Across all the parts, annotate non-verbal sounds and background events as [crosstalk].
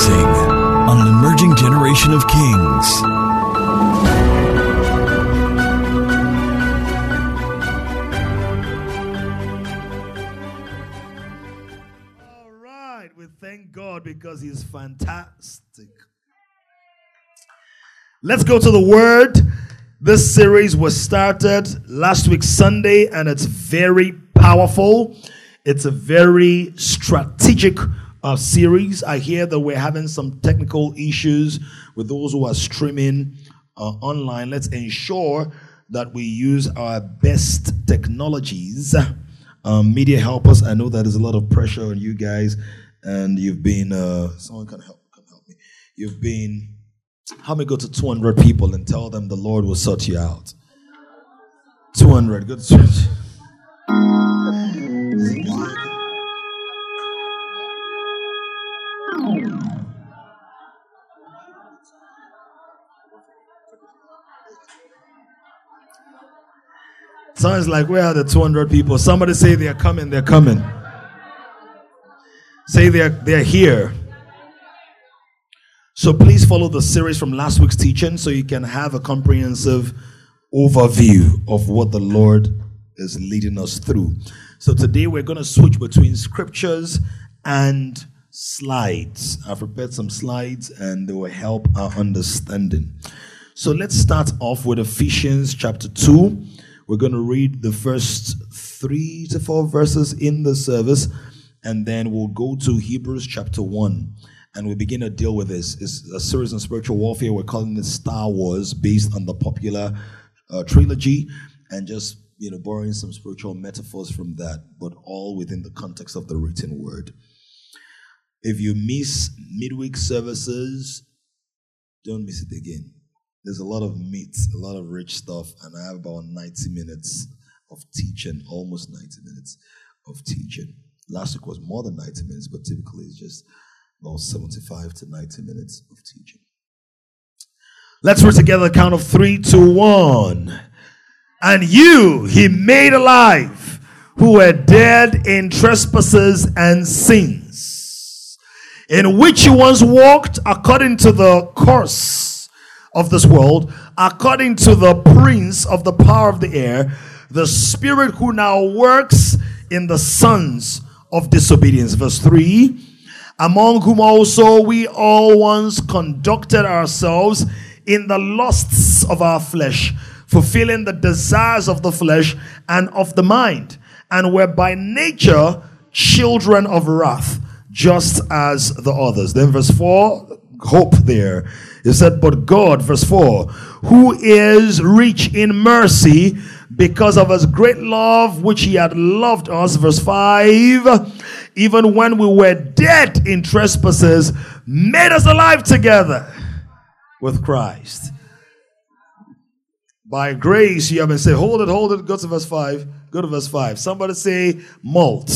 Rising on an emerging generation of kings. All right, we thank God because He's fantastic. Let's go to the Word. This series was started last week, Sunday, and it's very powerful. It's a very strategic uh, series. I hear that we're having some technical issues with those who are streaming uh, online. Let's ensure that we use our best technologies. Um, media help us. I know that there's a lot of pressure on you guys, and you've been. Uh, someone can help. Can help me. You've been. How many go to 200 people and tell them the Lord will sort you out? 200. Go Sounds like where are the 200 people? Somebody say they're coming, they're coming. Say they're they're here. So please follow the series from last week's teaching so you can have a comprehensive overview of what the Lord is leading us through. So today we're going to switch between scriptures and slides. I've prepared some slides and they will help our understanding. So let's start off with Ephesians chapter 2. We're going to read the first three to four verses in the service, and then we'll go to Hebrews chapter 1 and we begin to deal with this. It's a series on spiritual warfare. We're calling it Star Wars, based on the popular uh, trilogy, and just you know borrowing some spiritual metaphors from that, but all within the context of the written word. If you miss midweek services, don't miss it again. There's a lot of meat, a lot of rich stuff, and I have about 90 minutes of teaching, almost 90 minutes of teaching. Last week was more than 90 minutes, but typically it's just about 75 to 90 minutes of teaching. Let's read together the count of three to one. And you he made alive who were dead in trespasses and sins, in which you once walked according to the course of this world, according to the prince of the power of the air, the spirit who now works in the sons of disobedience. Verse 3 among whom also we all once conducted ourselves in the lusts of our flesh, fulfilling the desires of the flesh and of the mind, and were by nature children of wrath, just as the others. Then, verse 4, hope there. It said, But God, verse 4, who is rich in mercy, because of his great love which he had loved us, verse 5, even when we were dead in trespasses, made us alive together with Christ. By grace you have been saved. Hold it, hold it. Go to verse 5. Go to verse 5. Somebody say, malt.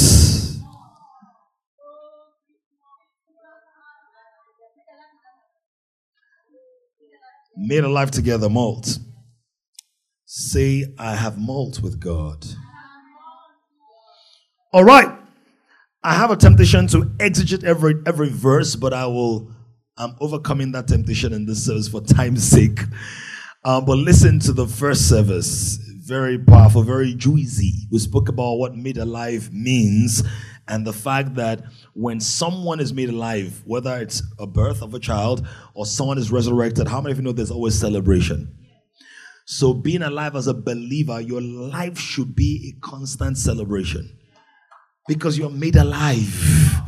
Made alive together, malt. Say, I have malt with God. All right. I have a temptation to exegete every every verse, but I will. I'm overcoming that temptation in this service for time's sake. Um, but listen to the first service. Very powerful, very juicy. We spoke about what made alive means and the fact that when someone is made alive, whether it's a birth of a child or someone is resurrected, how many of you know there's always celebration? So, being alive as a believer, your life should be a constant celebration because you're made alive.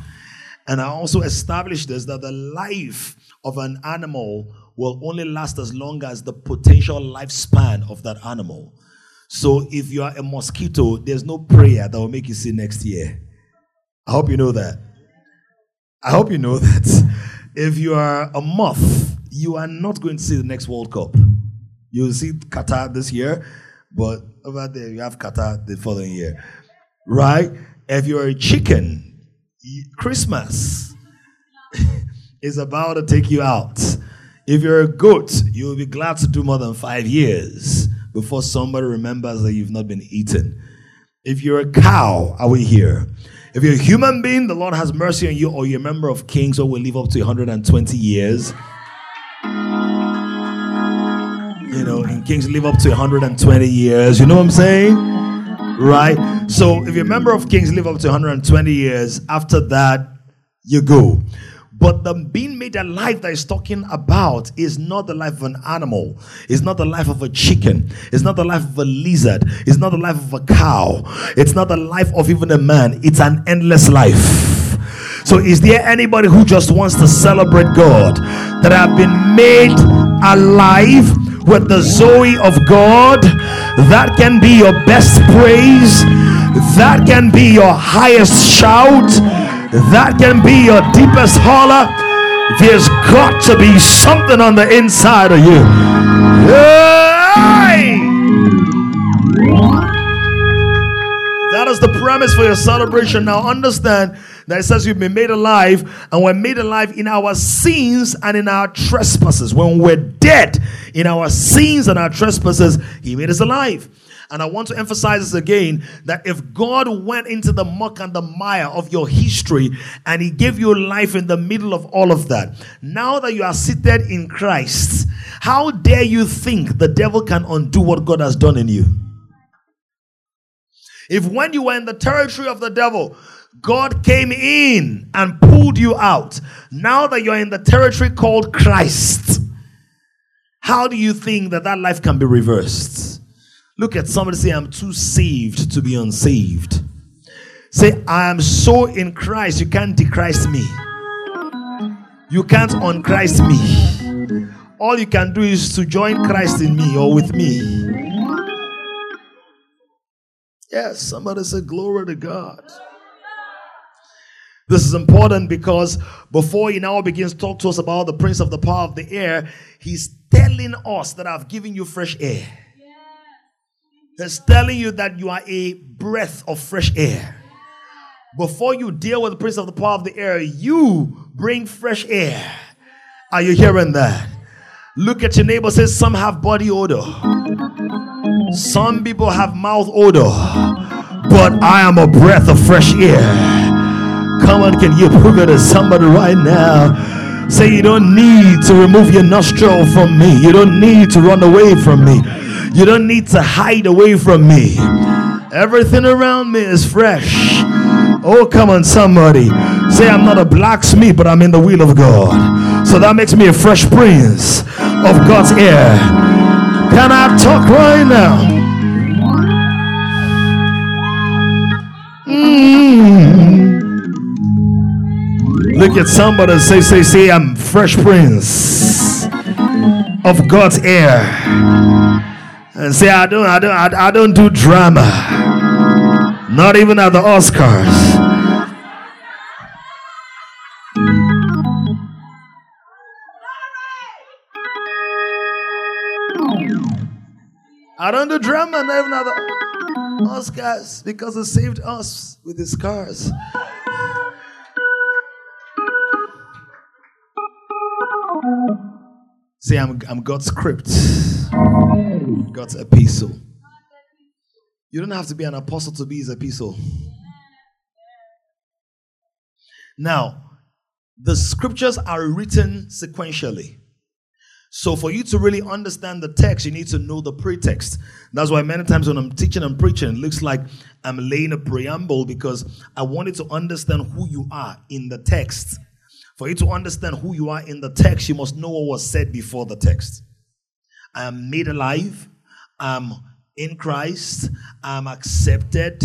And I also established this that the life of an animal will only last as long as the potential lifespan of that animal. So, if you are a mosquito, there's no prayer that will make you see next year. I hope you know that. I hope you know [laughs] that. If you are a moth, you are not going to see the next World Cup. You'll see Qatar this year, but over there you have Qatar the following year. Right? If you're a chicken, Christmas [laughs] is about to take you out. If you're a goat, you'll be glad to do more than five years before somebody remembers that you've not been eaten. If you're a cow, are we here? If you're a human being, the Lord has mercy on you, or you're a member of kings, or will live up to 120 years. You know, in kings live up to 120 years. You know what I'm saying? Right? So if you're a member of kings, live up to 120 years. After that, you go. But the being made alive that he's talking about is not the life of an animal. It's not the life of a chicken. It's not the life of a lizard. It's not the life of a cow. It's not the life of even a man. It's an endless life. So, is there anybody who just wants to celebrate God that have been made alive with the Zoe of God? That can be your best praise. That can be your highest shout that can be your deepest holler. There's got to be something on the inside of you. Hey! That is the premise for your celebration. Now, understand that it says you've been made alive, and we're made alive in our sins and in our trespasses. When we're dead in our sins and our trespasses, He made us alive. And I want to emphasize this again that if God went into the muck and the mire of your history and He gave you life in the middle of all of that, now that you are seated in Christ, how dare you think the devil can undo what God has done in you? If when you were in the territory of the devil, God came in and pulled you out, now that you're in the territory called Christ, how do you think that that life can be reversed? Look at somebody say, I'm too saved to be unsaved. Say, I am so in Christ, you can't dechrist me. You can't unchrist me. All you can do is to join Christ in me or with me. Yes, somebody say, Glory to God. This is important because before he now begins to talk to us about the prince of the power of the air, he's telling us that I've given you fresh air. He's telling you that you are a breath of fresh air. Before you deal with the prince of the power of the air, you bring fresh air. Are you hearing that? Look at your neighbor, says some have body odor. Some people have mouth odor. But I am a breath of fresh air. Come on, can you prove it to somebody right now? Say you don't need to remove your nostril from me. You don't need to run away from me. You don't need to hide away from me. Everything around me is fresh. Oh, come on, somebody. Say, I'm not a blacksmith, but I'm in the will of God. So that makes me a fresh prince of God's air. Can I talk right now? Mm. Look at somebody say, say, say, I'm fresh prince of God's air and say, I don't, I don't, I, I don't do drama. Not even at the Oscars. I don't do drama, not even at the Oscars, because He saved us with His scars. Say, I'm, I'm God's script, God's epistle. You don't have to be an apostle to be his epistle. Now, the scriptures are written sequentially. So, for you to really understand the text, you need to know the pretext. That's why many times when I'm teaching and preaching, it looks like I'm laying a preamble because I wanted to understand who you are in the text for you to understand who you are in the text, you must know what was said before the text. I am made alive. I'm in Christ. I'm accepted.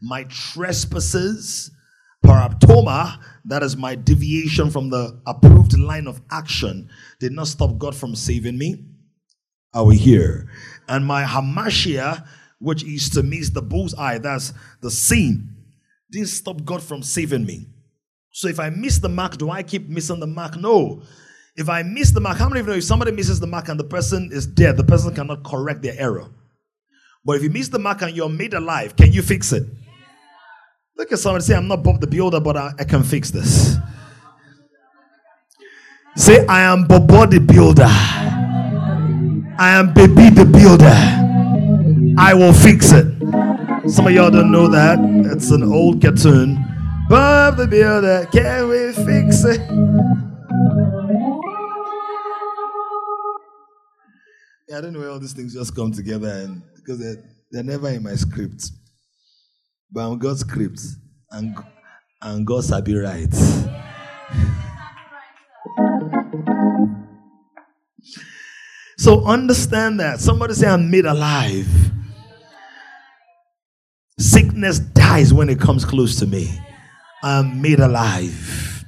My trespasses, paraptoma, that is my deviation from the approved line of action, did not stop God from saving me. Are we here? And my hamartia, which is to miss the bullseye, that's the sin, didn't stop God from saving me. So if I miss the mark, do I keep missing the mark? No. If I miss the mark, how many of you know if somebody misses the mark and the person is dead, the person cannot correct their error? But if you miss the mark and you're made alive, can you fix it? Look at somebody say, I'm not Bob the Builder, but I, I can fix this. Say, I am Bob the Builder. I am Baby the Builder. I will fix it. Some of y'all don't know that. It's an old cartoon Bob the Builder, can we fix it? I don't know where all these things just come together and because they're, they're never in my script. But I'm God's script and, and God shall be right. so understand that. Somebody say, I'm made alive. Sickness dies when it comes close to me. I'm made alive.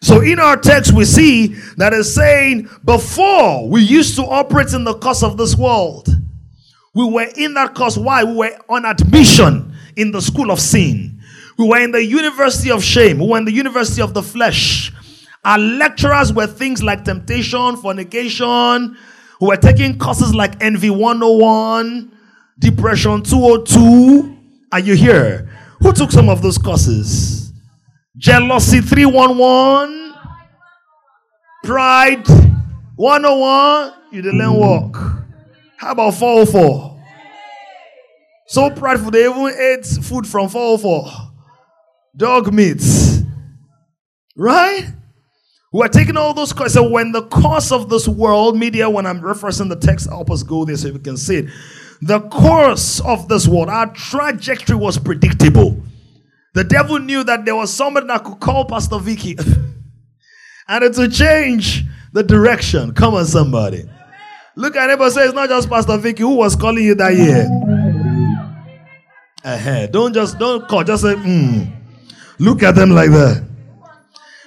So in our text, we see that it's saying before we used to operate in the course of this world. We were in that course. Why? We were on admission in the school of sin. We were in the university of shame. We were in the university of the flesh. Our lecturers were things like temptation, fornication. We were taking courses like Envy 101, Depression 202. Are you here? Who took some of those courses? Jealousy 311, Pride 101. You didn't walk. How about 404? So prideful, they even ate food from 404. Dog meat. Right? We're taking all those courses. So when the course of this world, media, when I'm referencing the text, help us go there so we can see it. The course of this world, our trajectory was predictable. The devil knew that there was somebody that could call Pastor Vicky [laughs] and it would change the direction. Come on, somebody. Look at neighbor say it's not just Pastor Vicky who was calling you that year. Ahead. Don't just don't call, just say, mm. Look at them like that.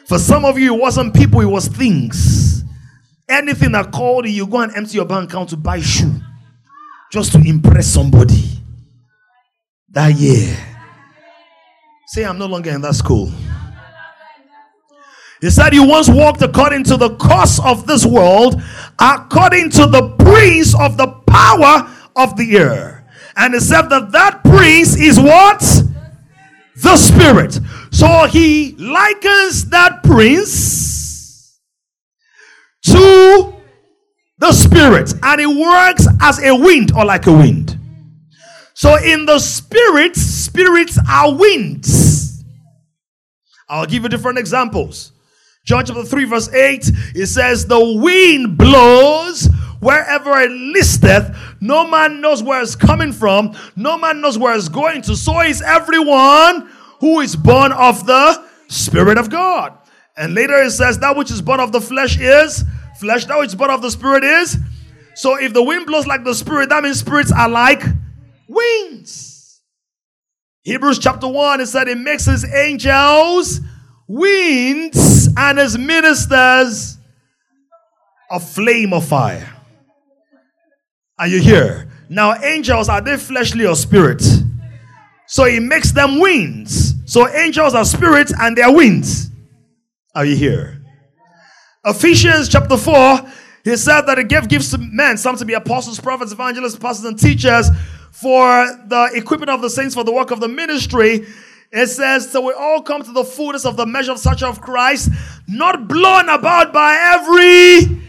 For some of you, it wasn't people, it was things. Anything that called you, you go and empty your bank account to buy shoe just to impress somebody. That year. Say, I'm no longer in that school. He said, You once walked according to the course of this world, according to the prince of the power of the air. And he said that that prince is what? The spirit. So he likens that prince to the spirit, and it works as a wind or like a wind. So in the spirit, spirits are winds. I'll give you different examples. John chapter 3, verse 8, it says, The wind blows wherever it listeth. No man knows where it's coming from. No man knows where it's going to. So is everyone who is born of the Spirit of God. And later it says, That which is born of the flesh is flesh. That which is born of the Spirit is. So if the wind blows like the Spirit, that means spirits are like winds. Hebrews chapter 1, it said, It makes his angels winds and his ministers a flame of fire. Are you here? Now, angels are they fleshly or spirit? So he makes them winds. So angels are spirits and they are winds. Are you here? Ephesians chapter 4, he said that he gave gifts to men, some to be apostles, prophets, evangelists, pastors, and teachers for the equipment of the saints for the work of the ministry. It says, so we all come to the fullness of the measure of such of Christ, not blown about by every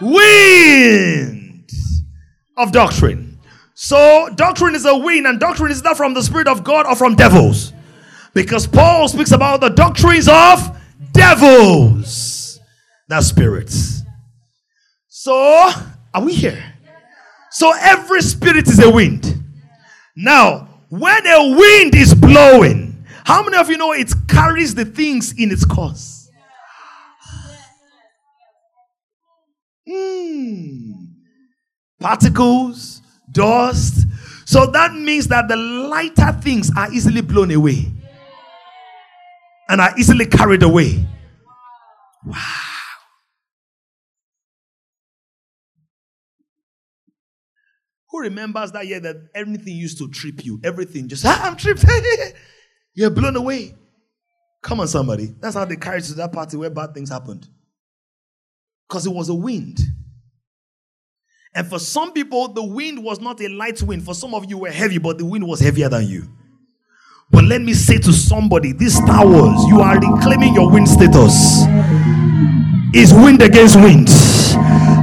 wind of doctrine. So doctrine is a wind, and doctrine is not from the Spirit of God or from devils. Because Paul speaks about the doctrines of devils, not spirits. So, are we here? So every spirit is a wind. Now, when a wind is blowing, how many of you know it carries the things in its course? Mm. Particles, dust. So that means that the lighter things are easily blown away and are easily carried away. Wow. Who remembers that year that everything used to trip you? Everything just, ah, I'm tripped. [laughs] You're blown away. Come on, somebody. That's how they carried to that party where bad things happened. Because it was a wind. And for some people, the wind was not a light wind. For some of you were heavy, but the wind was heavier than you. But let me say to somebody, these towers, you are reclaiming your wind status. Is wind against wind.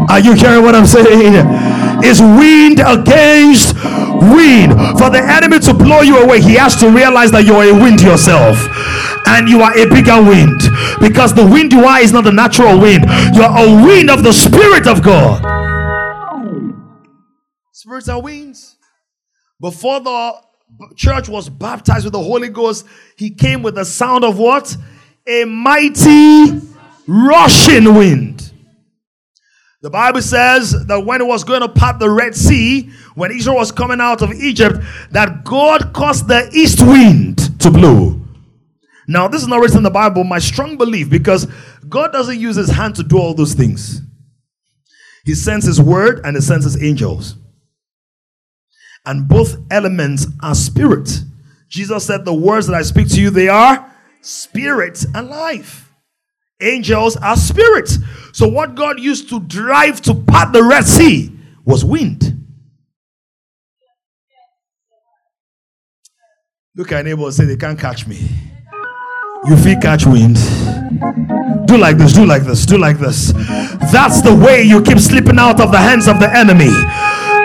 Are you hearing what I'm saying? Is wind against wind. For the enemy to blow you away, he has to realize that you're a wind yourself and you are a bigger wind because the wind you are is not a natural wind, you're a wind of the Spirit of God. Spirits are winds. Before the church was baptized with the Holy Ghost, he came with the sound of what? A mighty rushing wind. The Bible says that when it was going to part the Red Sea, when Israel was coming out of Egypt, that God caused the east wind to blow. Now, this is not written in the Bible, my strong belief, because God doesn't use his hand to do all those things. He sends his word and he sends his angels. And both elements are spirit. Jesus said, The words that I speak to you, they are spirit and life. Angels are spirits. So, what God used to drive to part the Red Sea was wind. Look at neighbor say, They can't catch me. You feel catch wind. Do like this, do like this, do like this. That's the way you keep slipping out of the hands of the enemy.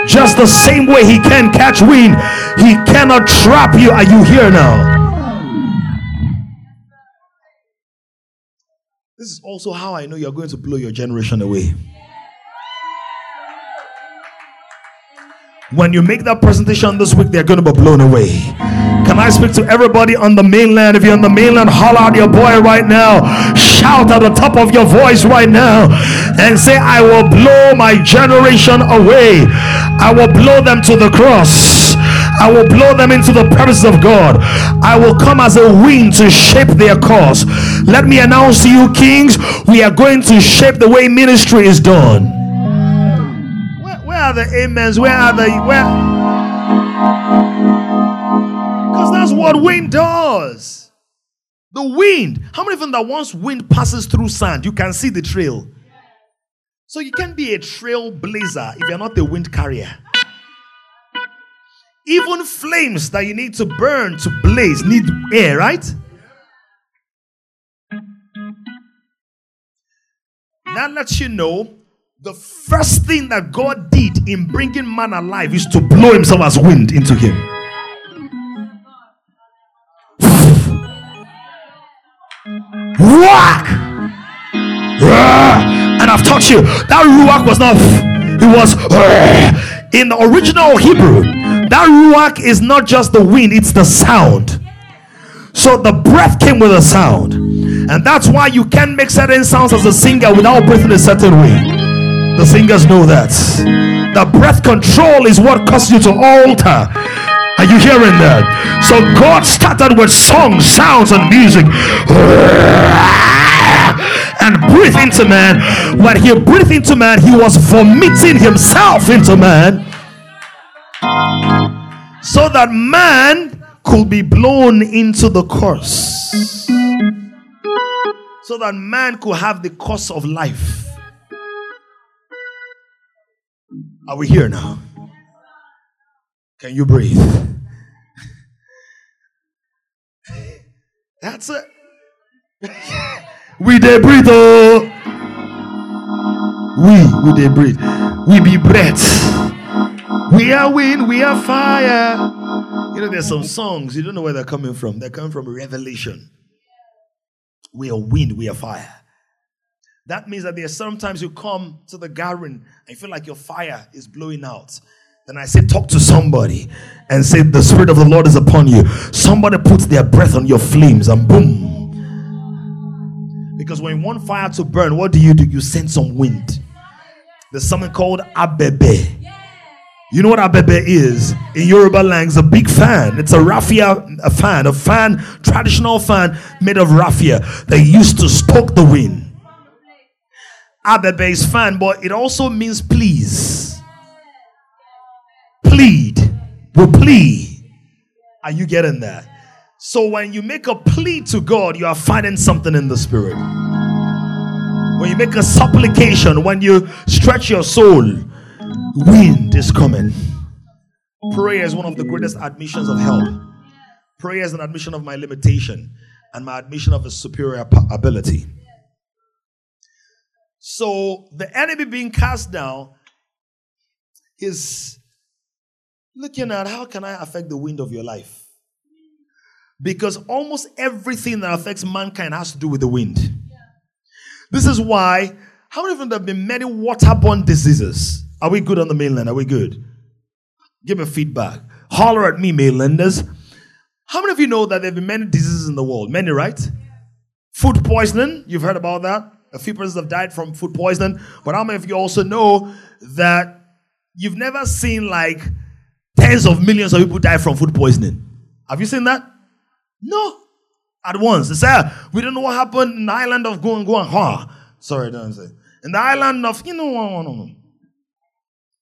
Just the same way he can catch wind, he cannot trap you. Are you here now? This is also how I know you're going to blow your generation away. When you make that presentation this week, they're going to be blown away. Can I speak to everybody on the mainland? If you're on the mainland, holler out your boy right now. Shout at the top of your voice right now and say, I will blow my generation away. I will blow them to the cross. I will blow them into the presence of God. I will come as a wind to shape their course. Let me announce to you, kings, we are going to shape the way ministry is done. Where, where are the amens? Where are the where? Because that's what wind does. The wind. How many of them that once wind passes through sand, you can see the trail? So you can't be a trailblazer if you're not a wind carrier. Even flames that you need to burn to blaze need air, right? That lets you know the first thing that God did in bringing man alive is to blow himself as wind into him. Whack! Ah! And I've taught you that ruach was not, it was in the original Hebrew, that ruach is not just the wind, it's the sound. So the breath came with a sound. And that's why you can't make certain sounds as a singer without breathing a certain way. The singers know that. The breath control is what causes you to alter. Are you hearing that? So God started with songs, sounds, and music. And breathe into man. When he breathed into man, he was vomiting himself into man so that man could be blown into the course. So that man could have the course of life. Are we here now? Can you breathe? That's it. [laughs] we did breathe, oh. We, we did breathe. We be breath. We are wind, we are fire. You know, there's some songs, you don't know where they're coming from. They're coming from revelation. We are wind, we are fire. That means that there's sometimes you come to the gathering and you feel like your fire is blowing out. Then I say, talk to somebody and say, the Spirit of the Lord is upon you. Somebody puts their breath on your flames and boom. Because when you want fire to burn, what do you do? You send some wind. There's something called abebe. You know what abebe is? In Yoruba language, a big fan. It's a raffia a fan, a fan, traditional fan made of raffia. They used to stoke the wind. Abebe is fan, but it also means please. Plead. We plead. Are you getting that? So when you make a plea to God, you are finding something in the spirit. When you make a supplication, when you stretch your soul, Wind is coming. Prayer is one of the greatest admissions of help. Prayer is an admission of my limitation and my admission of a superior ability. So the enemy being cast down, is looking at how can I affect the wind of your life? Because almost everything that affects mankind has to do with the wind. This is why, how many of you have been many waterborne diseases? Are we good on the mainland? Are we good? Give me feedback. Holler at me, mainlanders. How many of you know that there have been many diseases in the world? Many, right? Food poisoning, you've heard about that. A few persons have died from food poisoning. But how many of you also know that you've never seen like tens of millions of people die from food poisoning? Have you seen that? No. At once. They say, ah, we don't know what happened in the island of Guan Guan. Ha. Sorry, don't say. In the island of, you know, no, no, no.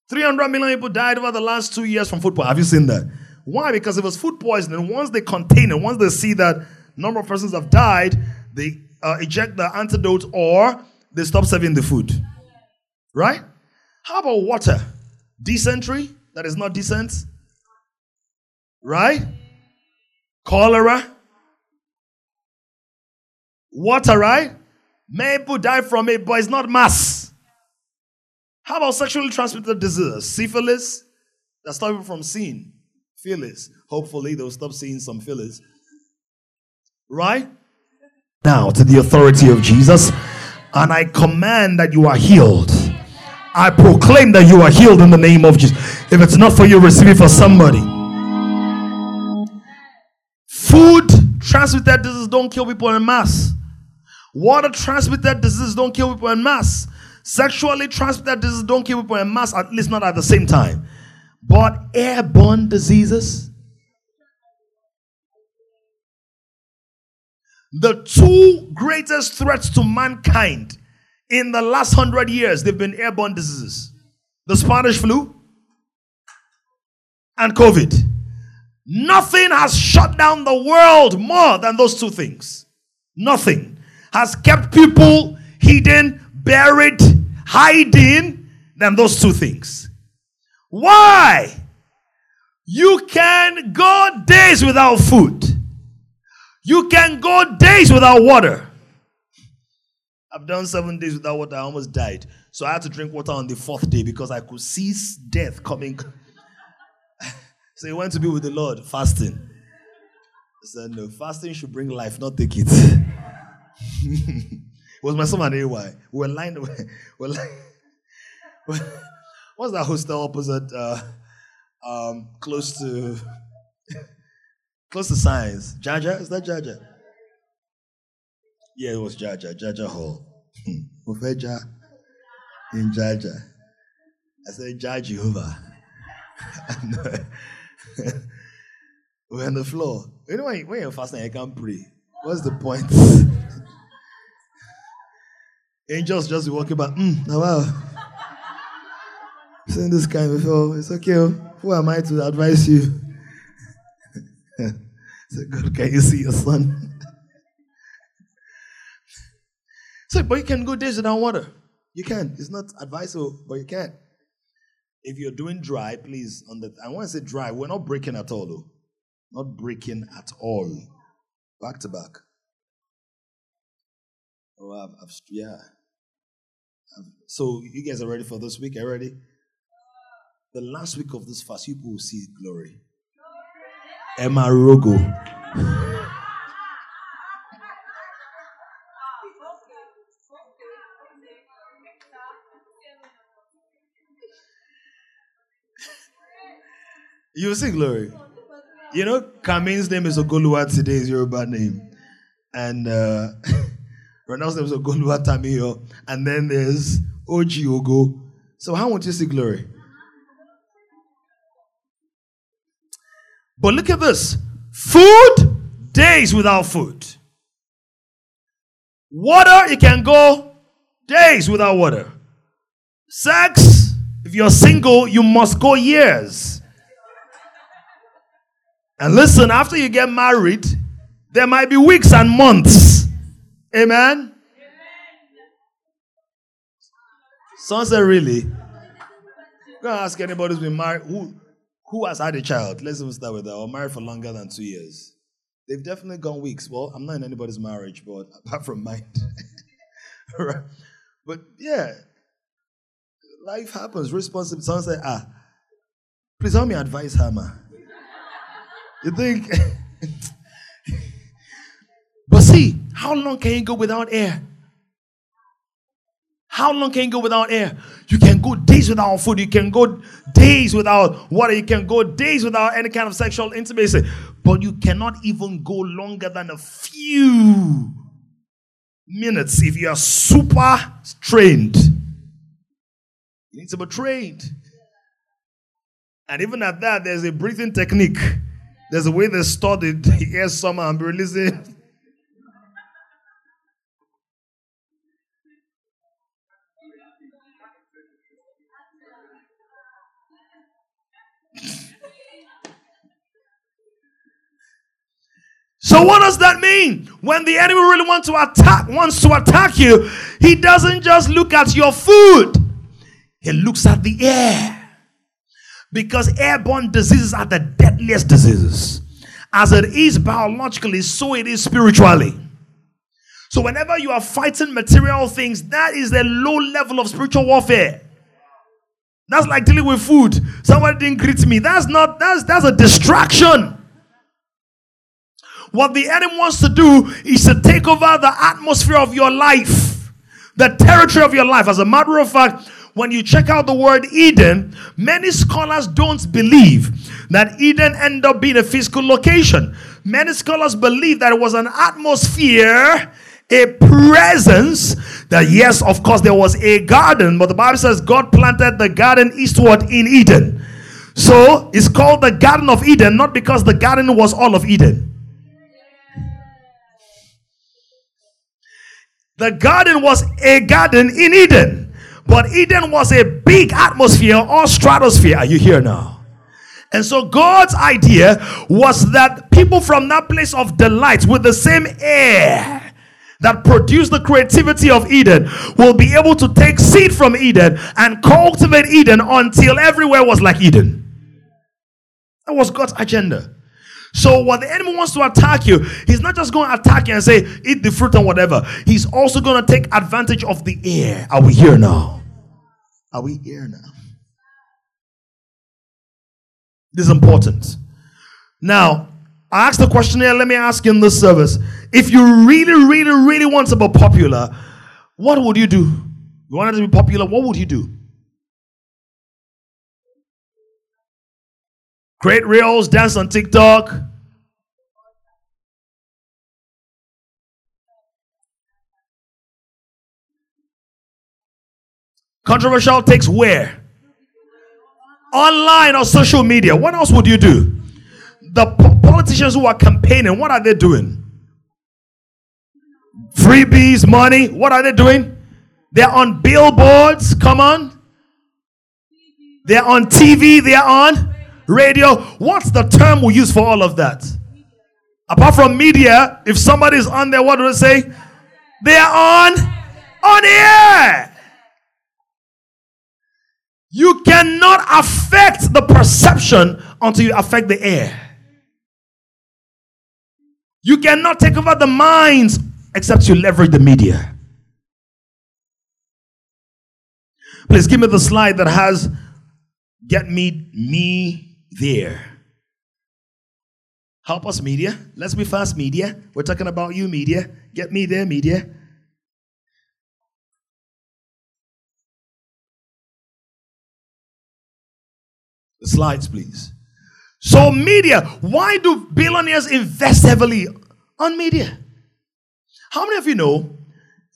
300 million people died over the last two years from food poisoning. Have you seen that? Why? Because it was food poisoning. Once they contain it, once they see that number of persons have died, they uh, eject the antidote or they stop serving the food. Right? How about water? Dysentery that is not decent. Right? Cholera. Water, right? Many people die from it, but it's not mass. How about sexually transmitted diseases? Syphilis, that stop people from seeing. Phyllis. Hopefully, they'll stop seeing some Phyllis. Right? Now, to the authority of Jesus, and I command that you are healed. I proclaim that you are healed in the name of Jesus. If it's not for you, receive it for somebody. Food transmitted diseases don't kill people in mass. Water transmitted diseases don't kill people in mass. Sexually transmitted diseases don't kill people in mass, at least not at the same time. But airborne diseases, the two greatest threats to mankind in the last hundred years, they've been airborne diseases the Spanish flu and COVID. Nothing has shut down the world more than those two things. Nothing has kept people hidden, buried, hiding than those two things. Why? You can go days without food. You can go days without water. I've done seven days without water. I almost died. So I had to drink water on the fourth day because I could see death coming. [laughs] so he went to be with the Lord fasting. I said, No, fasting should bring life, not take it. [laughs] was my son and AY. We were lying. [laughs] We were lying. What's that hostel opposite? Uh, um, close to [laughs] close to science. Jaja? Is that Jaja? Yeah, it was Jaja. Jaja Hall. Mufeja in Jaja. I said, Jah Jehovah. [laughs] We're on the floor. You know, when, you're fasting, you can't pray. What's the point? Angels just walking by. Mm, wow. [laughs] Seen this guy before. It's okay. Who am I to advise you? [laughs] so God, can you see your son? [laughs] so, but you can go days without water. You can. It's not advisable, but you can. If you're doing dry, please. On the I want to say dry. We're not breaking at all, though. Not breaking at all. Back to back. Oh, I've, I've yeah. So you guys are ready for this week? Are you ready? The last week of this fast, people will see glory. Emma Rogo. You will see glory. You know, Kamin's name is Ogoluwa today, is your bad name. And uh, [laughs] Ronald's name is Tamiyo. And then there's Oji Ogo. So, how would you see glory? But look at this food, days without food. Water, you can go days without water. Sex, if you're single, you must go years. And listen, after you get married, there might be weeks and months. Amen? Someone said, Really? Go ask anybody who's been married. Who, who has had a child? Let's even start with that. Or married for longer than two years. They've definitely gone weeks. Well, I'm not in anybody's marriage, but [laughs] apart from mine. [laughs] right. But yeah, life happens. Responsibility. Someone said, ah, Please help me advise ma. You think? [laughs] how long can you go without air? How long can you go without air? You can go days without food. You can go days without water. You can go days without any kind of sexual intimacy. But you cannot even go longer than a few minutes if you are super trained. You need to be trained. And even at that, there's a breathing technique. There's a way they the air summer and be releasing. So what does that mean? When the enemy really wants to attack, wants to attack you, he doesn't just look at your food. He looks at the air. Because airborne diseases are the deadliest diseases. As it is biologically, so it is spiritually. So whenever you are fighting material things, that is a low level of spiritual warfare. That's like dealing with food. Somebody didn't greet me. That's not that's that's a distraction. What the enemy wants to do is to take over the atmosphere of your life, the territory of your life. As a matter of fact, when you check out the word Eden, many scholars don't believe that Eden ended up being a physical location. Many scholars believe that it was an atmosphere, a presence. That, yes, of course, there was a garden, but the Bible says God planted the garden eastward in Eden. So it's called the Garden of Eden, not because the garden was all of Eden. The garden was a garden in Eden, but Eden was a big atmosphere or stratosphere. Are you here now? And so God's idea was that people from that place of delight with the same air that produced the creativity of Eden will be able to take seed from Eden and cultivate Eden until everywhere was like Eden. That was God's agenda. So what the enemy wants to attack you, he's not just going to attack you and say, eat the fruit and whatever. He's also going to take advantage of the air. Are we here now? Are we here now? This is important. Now, I asked the question here. Let me ask in this service. If you really, really, really want to be popular, what would you do? You wanted to be popular, what would you do? Create reels, dance on TikTok. Controversial takes where? Online or social media. What else would you do? The po- politicians who are campaigning, what are they doing? Freebies, money, what are they doing? They're on billboards, come on. They're on TV, they're on radio. What's the term we use for all of that? Apart from media, if somebody's on there, what do they say? They are on on air. You cannot affect the perception until you affect the air. You cannot take over the minds except you leverage the media. Please give me the slide that has get me me there. Help us, media. Let's be fast, media. We're talking about you, media. Get me there, media. The slides, please. So, media. Why do billionaires invest heavily on media? How many of you know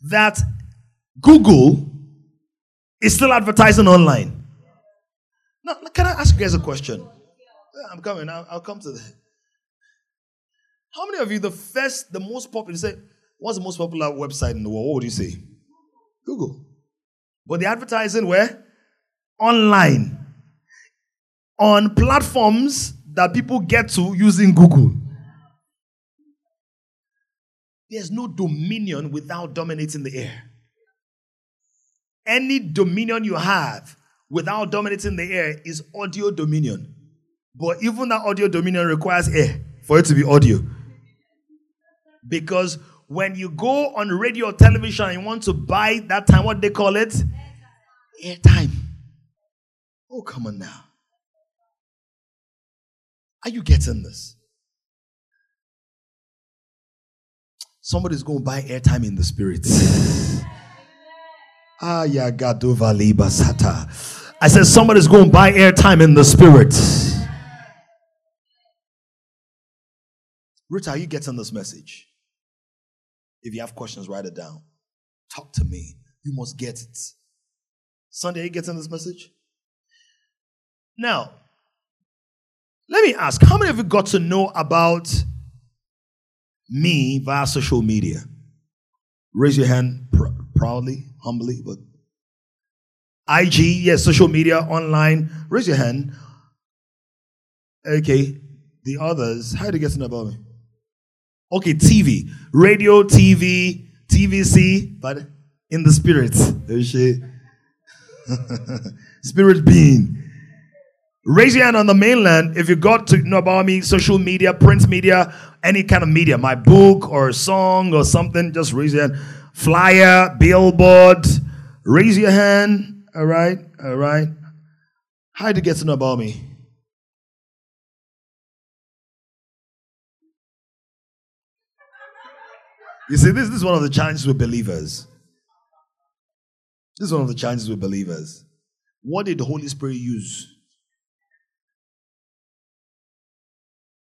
that Google is still advertising online? Now, can I ask you guys a question? I'm coming. I'll, I'll come to that. How many of you, the first, the most popular, say, what's the most popular website in the world? What would you say? Google. But the advertising where? Online. On platforms that people get to using Google. There's no dominion without dominating the air. Any dominion you have without dominating the air is audio dominion. But even that audio dominion requires air for it to be audio. Because when you go on radio or television and you want to buy that time, what they call it? Airtime. Oh, come on now. Are you getting this? Somebody's going to buy airtime in the spirit. [laughs] Ah, I said somebody's going to buy airtime in the spirit. Rita, are you getting this message? If you have questions, write it down. Talk to me. You must get it. Sunday, are you getting this message? Now, let me ask how many of you got to know about me via social media? Raise your hand pr- proudly, humbly, but IG, yes, social media, online. Raise your hand. Okay, the others, how do you get to know about me? Okay, TV, radio, TV, TVC, but in the spirit. Oh, [laughs] spirit being. Raise your hand on the mainland if you got to know about me, social media, print media, any kind of media, my book or song or something, just raise your hand. Flyer, billboard, raise your hand. All right, all right. How did you get to know about me? You see, this, this is one of the challenges with believers. This is one of the challenges with believers. What did the Holy Spirit use?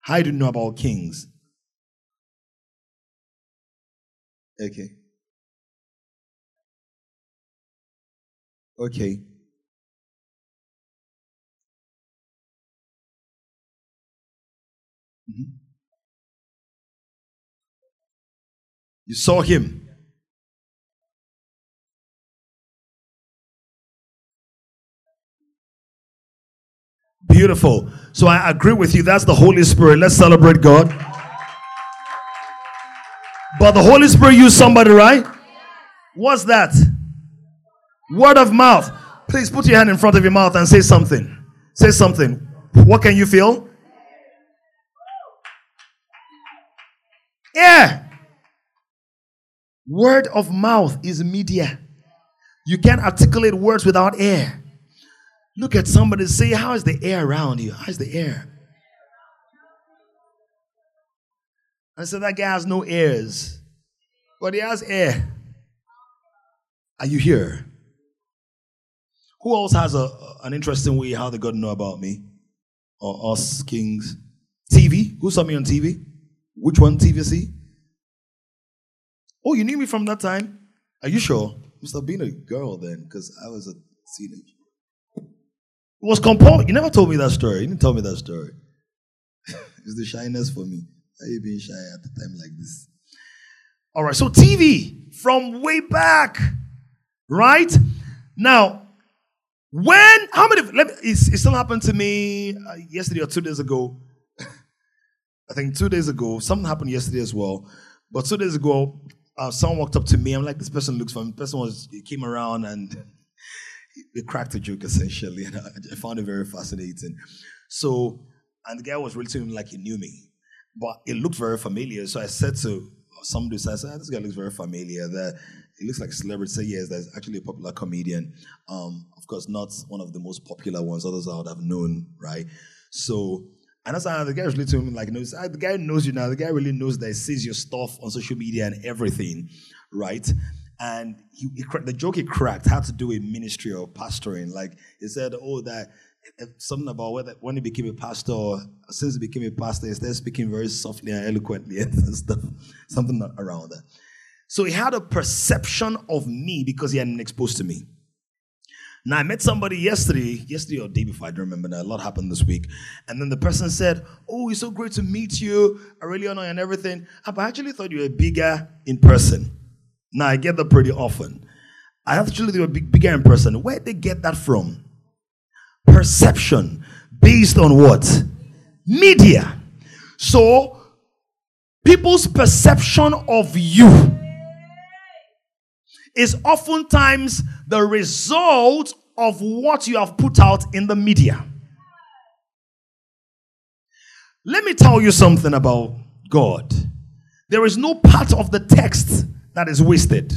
How do you know about kings? Okay. Okay. Mm-hmm. You saw him. Beautiful. So I agree with you. That's the Holy Spirit. Let's celebrate God. But the Holy Spirit used somebody, right? What's that? Word of mouth. Please put your hand in front of your mouth and say something. Say something. What can you feel? Yeah. Word of mouth is media. You can't articulate words without air. Look at somebody say, How is the air around you? How's the air? I said, That guy has no ears, but he has air. Are you here? Who else has a, an interesting way how they got to know about me or us kings? TV? Who saw me on TV? Which one TVC? Oh, you knew me from that time? Are you sure? Must have been a girl then, because I was a teenager. Was composed. You never told me that story. You didn't tell me that story. [laughs] it's the shyness for me. Are you being shy at a time like this? All right, so TV from way back, right? Now, when, how many, let me, it, it still happened to me uh, yesterday or two days ago. [laughs] I think two days ago, something happened yesterday as well. But two days ago, uh, someone walked up to me. I'm like, this person looks familiar. The person was came around and he cracked a joke essentially, [laughs] and I, found it very fascinating. So, and the guy was really treating like he knew me, but it looked very familiar. So I said to somebody, I said, "This guy looks very familiar." That he looks like a celebrity. Say yes, there's actually a popular comedian. Um, of course, not one of the most popular ones. Others I would have known, right? So and that's how the guy was really to me like, knows, the guy knows you now. The guy really knows that he sees your stuff on social media and everything, right? And he, he, the joke he cracked had to do with ministry or pastoring. Like he said, oh, that something about whether when he became a pastor, or since he became a pastor, he started speaking very softly and eloquently [laughs] and stuff, something around that. So he had a perception of me because he hadn't exposed to me. Now, I met somebody yesterday, yesterday or day before, I don't remember now. A lot happened this week. And then the person said, Oh, it's so great to meet you. I really honor you and everything. Ah, I actually thought you were bigger in person. Now, I get that pretty often. I actually they were big, bigger in person. Where did they get that from? Perception. Based on what? Media. So, people's perception of you is oftentimes the result of what you have put out in the media. Let me tell you something about God. There is no part of the text that is wasted.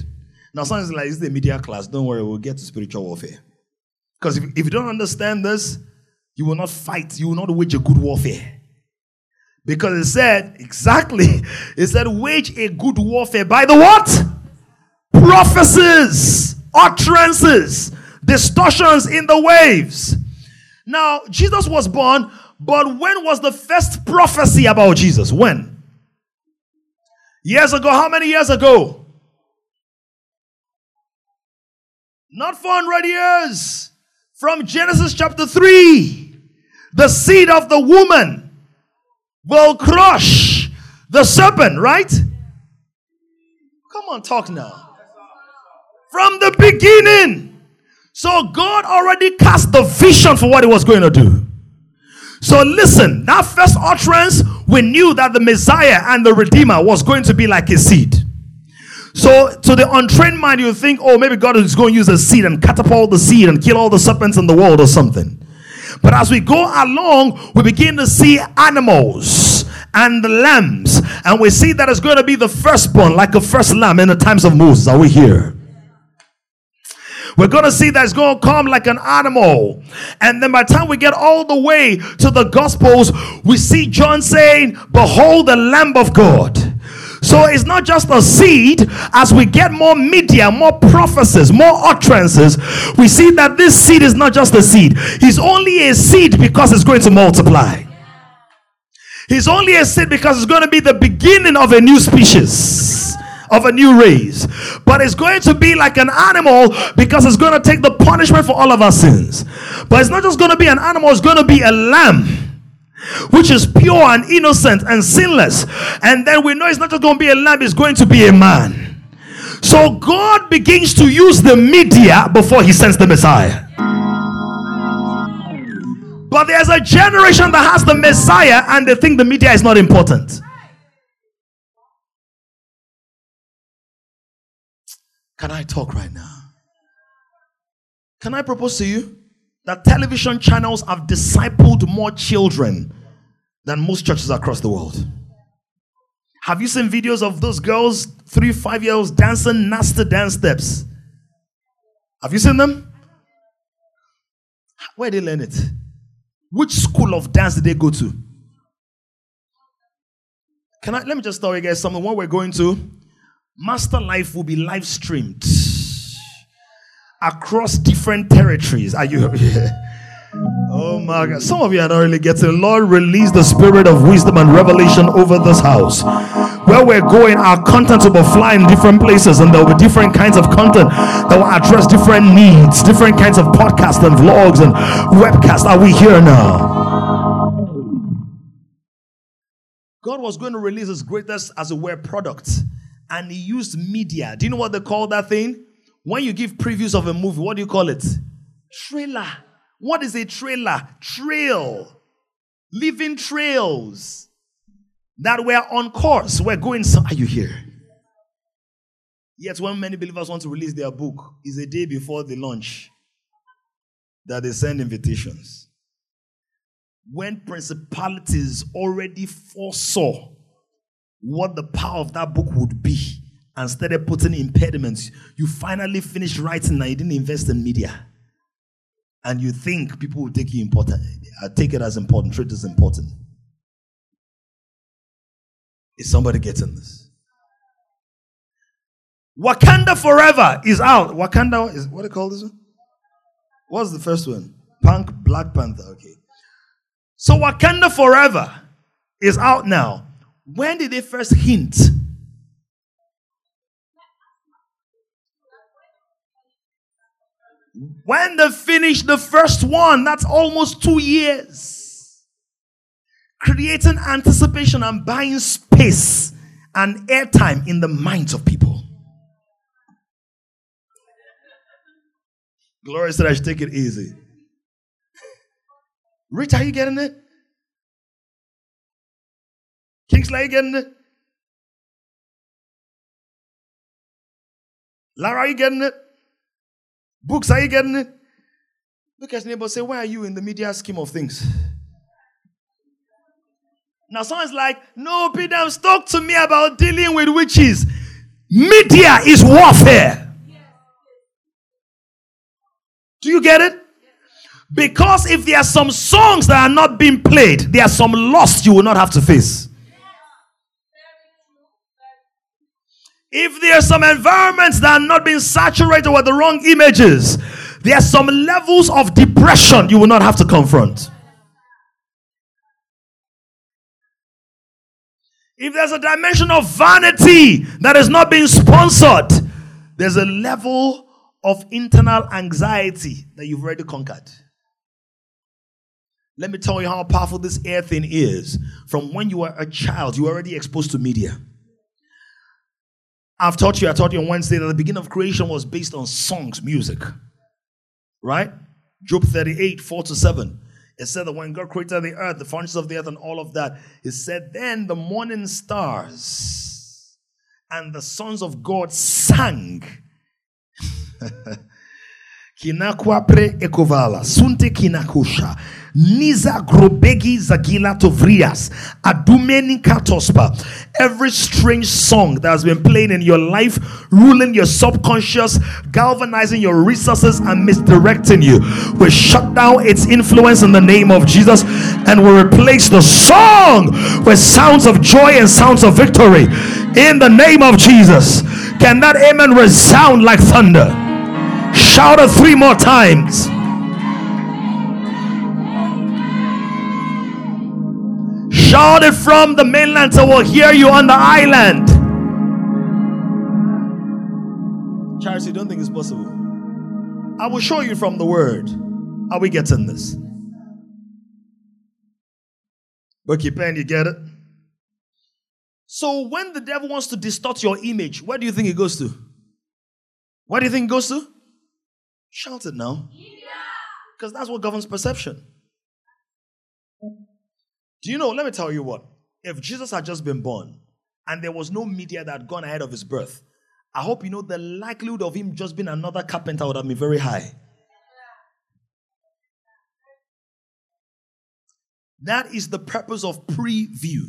Now, sometimes like this is the media class. Don't worry, we'll get to spiritual warfare. Because if, if you don't understand this, you will not fight, you will not wage a good warfare. Because it said, exactly, [laughs] it said, wage a good warfare by the what? Prophecies, utterances, distortions in the waves. Now, Jesus was born, but when was the first prophecy about Jesus? When? Years ago. How many years ago? Not 400 years. From Genesis chapter 3. The seed of the woman will crush the serpent, right? Come on, talk now. From the beginning. So God already cast the vision for what he was going to do. So listen, that first utterance, we knew that the Messiah and the Redeemer was going to be like a seed. So to the untrained mind, you think, oh, maybe God is going to use a seed and catapult the seed and kill all the serpents in the world or something. But as we go along, we begin to see animals and the lambs, and we see that it's going to be the firstborn, like a first lamb in the times of Moses. Are we here? We're going to see that it's going to come like an animal. And then by the time we get all the way to the Gospels, we see John saying, Behold the Lamb of God. So it's not just a seed. As we get more media, more prophecies, more utterances, we see that this seed is not just a seed. He's only a seed because it's going to multiply. He's only a seed because it's going to be the beginning of a new species of a new race. But it's going to be like an animal because it's going to take the punishment for all of our sins. But it's not just going to be an animal, it's going to be a lamb which is pure and innocent and sinless. And then we know it's not just going to be a lamb, it's going to be a man. So God begins to use the media before he sends the Messiah. But there's a generation that has the Messiah and they think the media is not important. Can I talk right now? Can I propose to you that television channels have discipled more children than most churches across the world? Have you seen videos of those girls, three, five year olds, dancing nasty dance steps? Have you seen them? Where did they learn it? Which school of dance did they go to? Can I let me just tell you guys something? What we're going to Master Life will be live streamed across different territories. Are you? [laughs] oh my God. Some of you are not really getting. Lord, release the spirit of wisdom and revelation over this house. Where we're going, our content will be flying different places, and there will be different kinds of content that will address different needs, different kinds of podcasts and vlogs and webcasts. Are we here now? God was going to release his greatest as a web product and he used media. Do you know what they call that thing? When you give previews of a movie, what do you call it? Trailer. What is a trailer? Trail. Living trails. That we're on course. We're going. So are you here? Yet, when many believers want to release their book, is a day before the launch that they send invitations. When principalities already foresaw what the power of that book would be and started putting impediments. You finally finished writing and you didn't invest in media. And you think people will take you important, uh, take it as important, treat it as important. Is somebody getting this? Wakanda Forever is out. Wakanda is what you call this one? What's the first one? Punk Black Panther. Okay. So Wakanda Forever is out now. When did they first hint? When they finished the first one, that's almost two years. Creating anticipation and buying space and airtime in the minds of people. Gloria said I should take it easy. Rich, are you getting it? Kingsley, are you getting it? Lara, are you getting it? Books, are you getting it? Look at your neighbor say, Why are you in the media scheme of things? Now someone's like, No, Peter, talk to me about dealing with witches. Media is warfare. Do you get it? Because if there are some songs that are not being played, there are some loss you will not have to face. If there are some environments that are not being saturated with the wrong images, there are some levels of depression you will not have to confront. If there's a dimension of vanity that is not being sponsored, there's a level of internal anxiety that you've already conquered. Let me tell you how powerful this air thing is. From when you were a child, you were already exposed to media. I've taught you, I taught you on Wednesday that the beginning of creation was based on songs, music. Right? Job 38, 4 to 7. It said that when God created the earth, the foundations of the earth, and all of that, it said, Then the morning stars and the sons of God sang. [laughs] Kinakwapre ekovala, sunte kinakusha. Niza grobegi zagila tovrias. Adumeni katospa. Every strange song that has been playing in your life, ruling your subconscious, galvanizing your resources, and misdirecting you, we shut down its influence in the name of Jesus and we replace the song with sounds of joy and sounds of victory in the name of Jesus. Can that amen resound like thunder? Shout it three more times. Shout it from the mainland so we'll hear you on the island. Charles, you don't think it's possible? I will show you from the word. Are we getting this? Bucky Pen, you get it? So when the devil wants to distort your image, where do you think it goes to? Where do you think it goes to? Shout it now. Because that's what governs perception. Do you know? Let me tell you what. If Jesus had just been born and there was no media that had gone ahead of his birth, I hope you know the likelihood of him just being another carpenter would have been very high. That is the purpose of preview.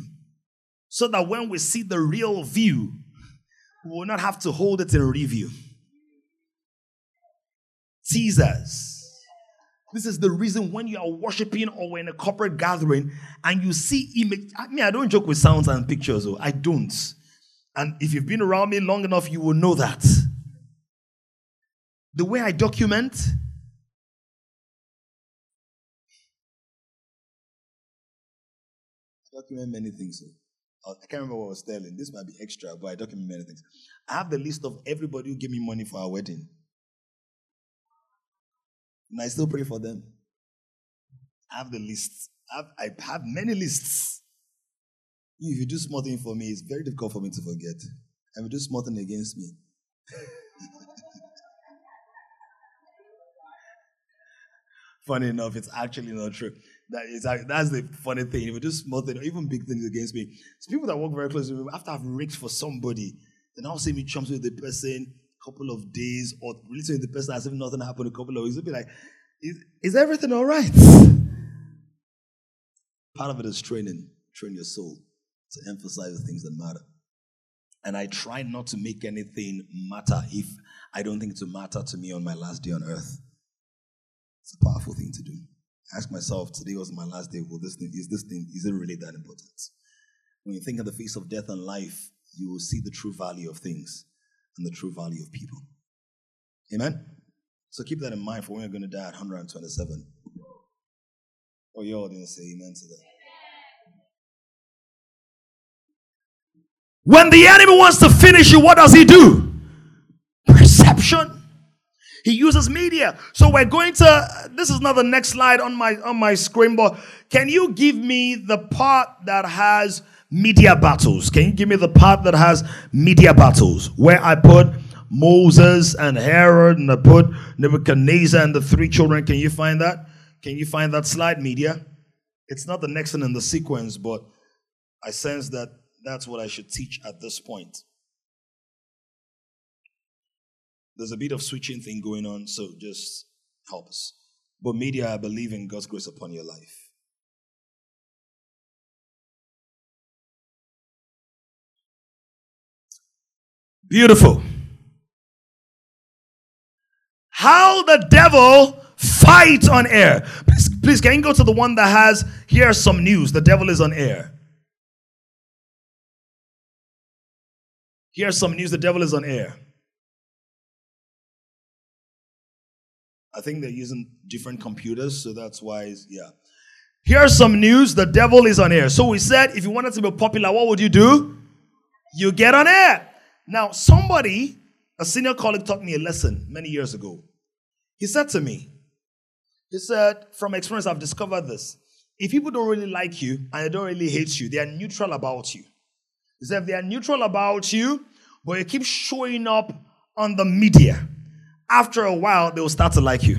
So that when we see the real view, we will not have to hold it in review. Teasers. This is the reason when you are worshiping or in a corporate gathering and you see image. I mean, I don't joke with sounds and pictures, though. I don't. And if you've been around me long enough, you will know that. The way I document, I document many things. So. Uh, I can't remember what I was telling. This might be extra, but I document many things. I have the list of everybody who gave me money for our wedding. And I still pray for them. I have the list. I have, I have many lists. If you do small thing for me, it's very difficult for me to forget. And if you do small thing against me. [laughs] Funny enough, it's actually not true. That is that's the funny thing. If you do small or even big things against me, it's people that work very closely with me. After I've raked for somebody, then I'll see me chumps with the person couple of days or literally the person as if nothing happened a couple of weeks. It'll be like, is, is everything all right? Part of it is training, train your soul to emphasize the things that matter. And I try not to make anything matter if I don't think it will matter to me on my last day on earth. It's a powerful thing to do. ask myself, today was my last day. Will this thing, is this thing, is it really that important? When you think of the face of death and life, you will see the true value of things and the true value of people. Amen? So keep that in mind for when you're going to die at 127. Oh, you all didn't say amen to that. When the enemy wants to finish you, what does he do? Perception. He uses media. So we're going to this is not the next slide on my on my screen, but can you give me the part that has media battles. Can you give me the part that has media battles where I put Moses and Herod and I put Nebuchadnezzar and the three children? Can you find that? Can you find that slide, media? It's not the next one in the sequence, but I sense that that's what I should teach at this point. There's a bit of switching thing going on, so just help us. But media, I believe in God's grace upon your life. Beautiful. How the devil fight on air. Please, please, can you go to the one that has here's some news? The devil is on air. Here's some news. The devil is on air. I think they're using different computers, so that's why, yeah. Here's some news. The devil is on air. So we said if you wanted to be popular, what would you do? You get on air. Now, somebody, a senior colleague, taught me a lesson many years ago. He said to me, he said, from experience, I've discovered this. If people don't really like you and they don't really hate you, they are neutral about you. He said, if they are neutral about you, but you keep showing up on the media, after a while, they will start to like you.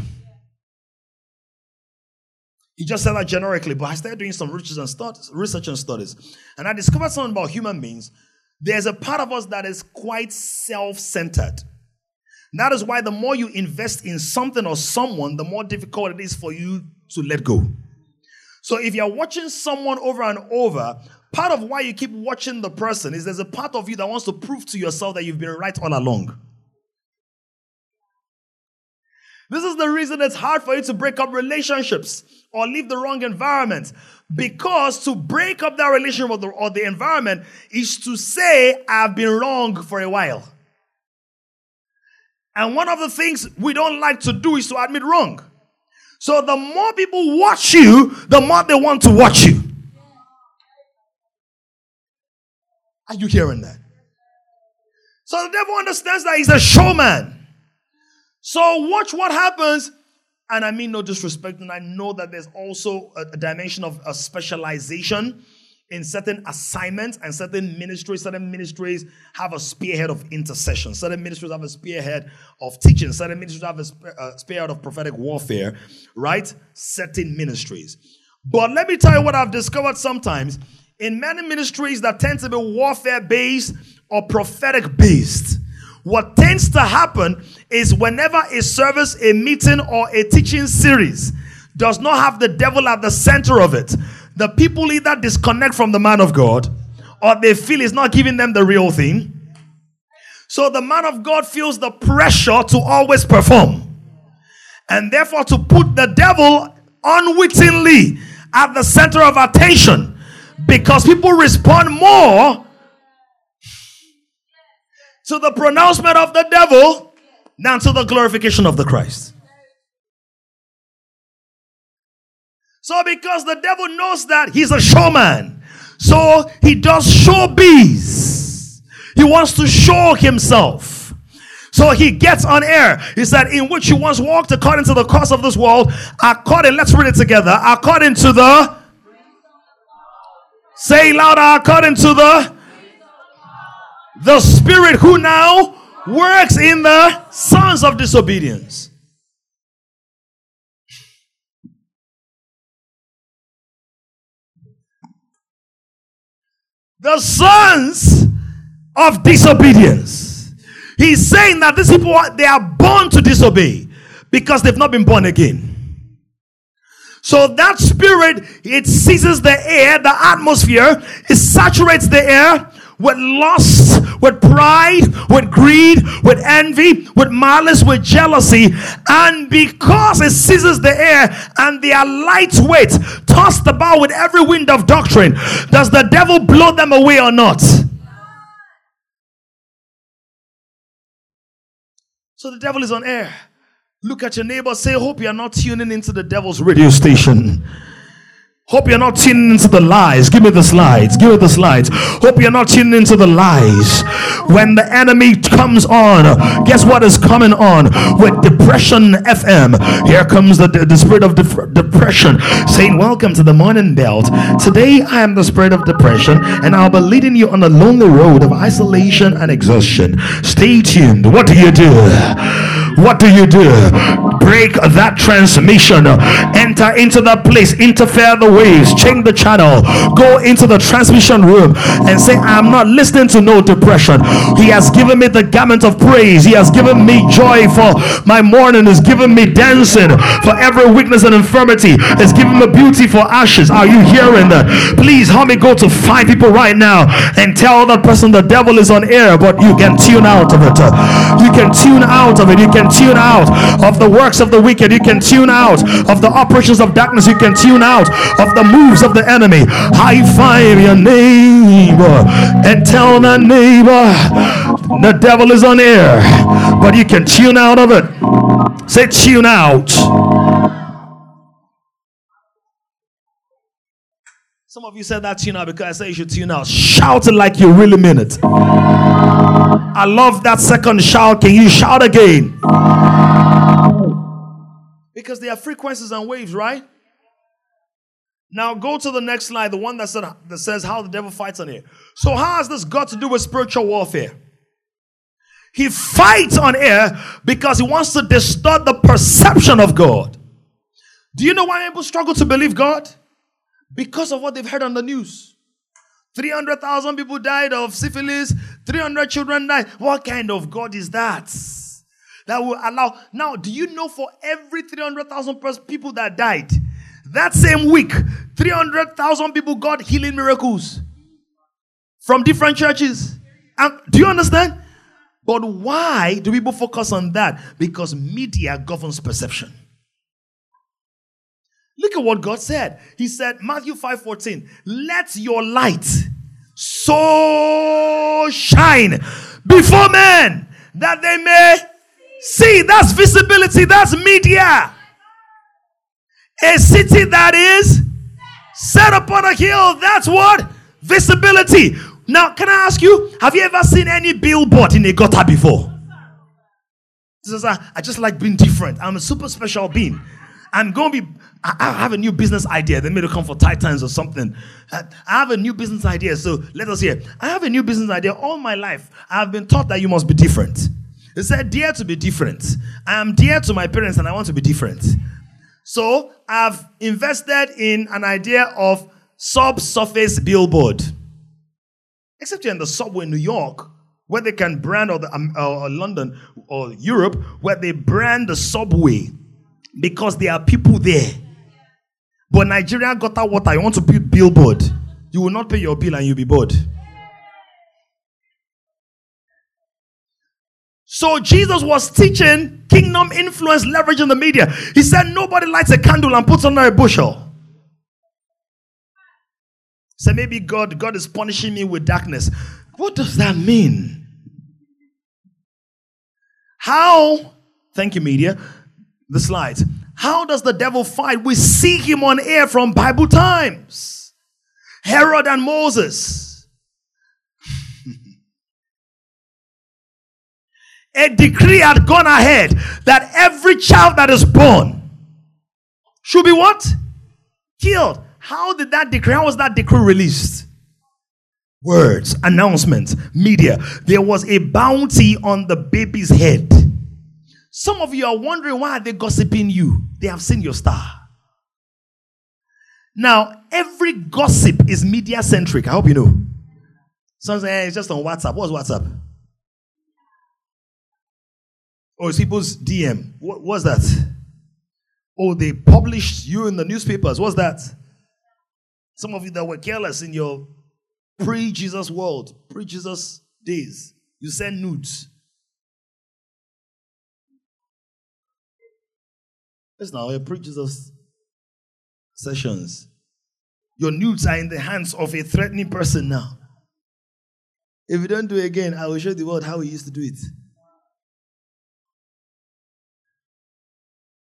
He just said that generically, but I started doing some research and studies, and I discovered something about human beings. There's a part of us that is quite self-centered. That is why the more you invest in something or someone, the more difficult it is for you to let go. So if you're watching someone over and over, part of why you keep watching the person is there's a part of you that wants to prove to yourself that you've been right all along. This is the reason it's hard for you to break up relationships or leave the wrong environment. Because to break up that relationship or the, or the environment is to say, I've been wrong for a while. And one of the things we don't like to do is to admit wrong. So the more people watch you, the more they want to watch you. Are you hearing that? So the devil understands that he's a showman. So watch what happens. And I mean no disrespect, and I know that there's also a, a dimension of a specialization in certain assignments and certain ministries. Certain ministries have a spearhead of intercession. Certain ministries have a spearhead of teaching. Certain ministries have a, a uh, spearhead of prophetic warfare, right? Certain ministries. But let me tell you what I've discovered sometimes in many ministries that tend to be warfare based or prophetic based what tends to happen is whenever a service, a meeting, or a teaching series does not have the devil at the center of it, the people either disconnect from the man of God or they feel he's not giving them the real thing. So the man of God feels the pressure to always perform. And therefore, to put the devil unwittingly at the center of attention because people respond more to the pronouncement of the devil than to the glorification of the Christ. So, because the devil knows that he's a showman, so he does showbiz. He wants to show himself. So he gets on air. He said, In which you once walked according to the course of this world, according, let's read it together, according to the, say louder, according to the the spirit who now works in the sons of disobedience. The sons of disobedience. He's saying that these people they are born to disobey because they've not been born again. So that spirit, it seizes the air, the atmosphere, it saturates the air with lust, with pride, with greed, with envy, with malice, with jealousy. And because it seizes the air and they are lightweight, tossed about with every wind of doctrine, does the devil blow them away or not? So the devil is on air. Look at your neighbor, say, Hope you're not tuning into the devil's radio station. Hope you're not tuning into the lies. Give me the slides. Give me the slides. Hope you're not tuning into the lies. When the enemy comes on, guess what is coming on? With Depression FM. Here comes the, the spirit of de- depression saying, Welcome to the morning belt. Today I am the spirit of depression and I'll be leading you on a lonely road of isolation and exhaustion. Stay tuned. What do you do? What do you do? Break that transmission. Enter into that place, interfere the waves, change the channel, go into the transmission room and say, I'm not listening to no depression. He has given me the garment of praise. He has given me joy for my mourning. He's given me dancing for every weakness and infirmity. He's given me beauty for ashes. Are you hearing that? Please help me go to five people right now and tell that person the devil is on air, but you can tune out of it. You can tune out of it. You can tune out of the works of the wicked. You can tune out of the operations of darkness. You can tune out of the moves of the enemy. High five your neighbor and tell that neighbor the devil is on air, but you can tune out of it. Say, tune out. Some of you said that tune out because I said you should tune out. Shout it like you really mean it. I love that second shout. Can you shout again? Because there are frequencies and waves, right? Now go to the next slide, the one that, said, that says how the devil fights on air. So how has this got to do with spiritual warfare? He fights on air because he wants to distort the perception of God. Do you know why people struggle to believe God? because of what they've heard on the news. 300,000 people died of syphilis, 300 children died. What kind of God is that? That will allow. Now, do you know for every 300,000 people that died, that same week, 300,000 people got healing miracles from different churches? And do you understand? But why do people focus on that? Because media governs perception. Look at what God said. He said, Matthew 5 14, let your light so shine before men that they may see. That's visibility, that's media. A city that is set upon a hill, that's what? Visibility. Now, can I ask you, have you ever seen any billboard in a gutter before? I just like being different. I'm a super special being. I'm going to be, I have a new business idea. They made a come for Titans or something. Uh, I have a new business idea. So let us hear. I have a new business idea. All my life, I have been taught that you must be different. They said, dare to be different. I am dear to my parents and I want to be different. So I've invested in an idea of subsurface billboard. Except you're in the subway in New York, where they can brand, or, the, um, or London or Europe, where they brand the subway because there are people there. But Nigeria got that water. You want to build billboard. You will not pay your bill and you'll be bored. So Jesus was teaching kingdom influence leverage in the media. He said nobody lights a candle and puts under a bushel. So maybe God, God is punishing me with darkness. What does that mean? How? Thank you, media the slides. How does the devil fight? We see him on air from Bible times. Herod and Moses. A decree had gone ahead that every child that is born should be what? Killed. How did that decree, how was that decree released? Words, announcements, media. There was a bounty on the baby's head. Some of you are wondering why are they gossiping you? They have seen your star. Now, every gossip is media centric. I hope you know. Some say hey, it's just on WhatsApp. What's WhatsApp? Or oh, it's people's DM. What was that? Oh, they published you in the newspapers. What's that? Some of you that were careless in your pre Jesus world, pre Jesus days, you send nudes. Yes, now your preachers of sessions. Your nudes are in the hands of a threatening person now. If you don't do it again, I will show the world how we used to do it.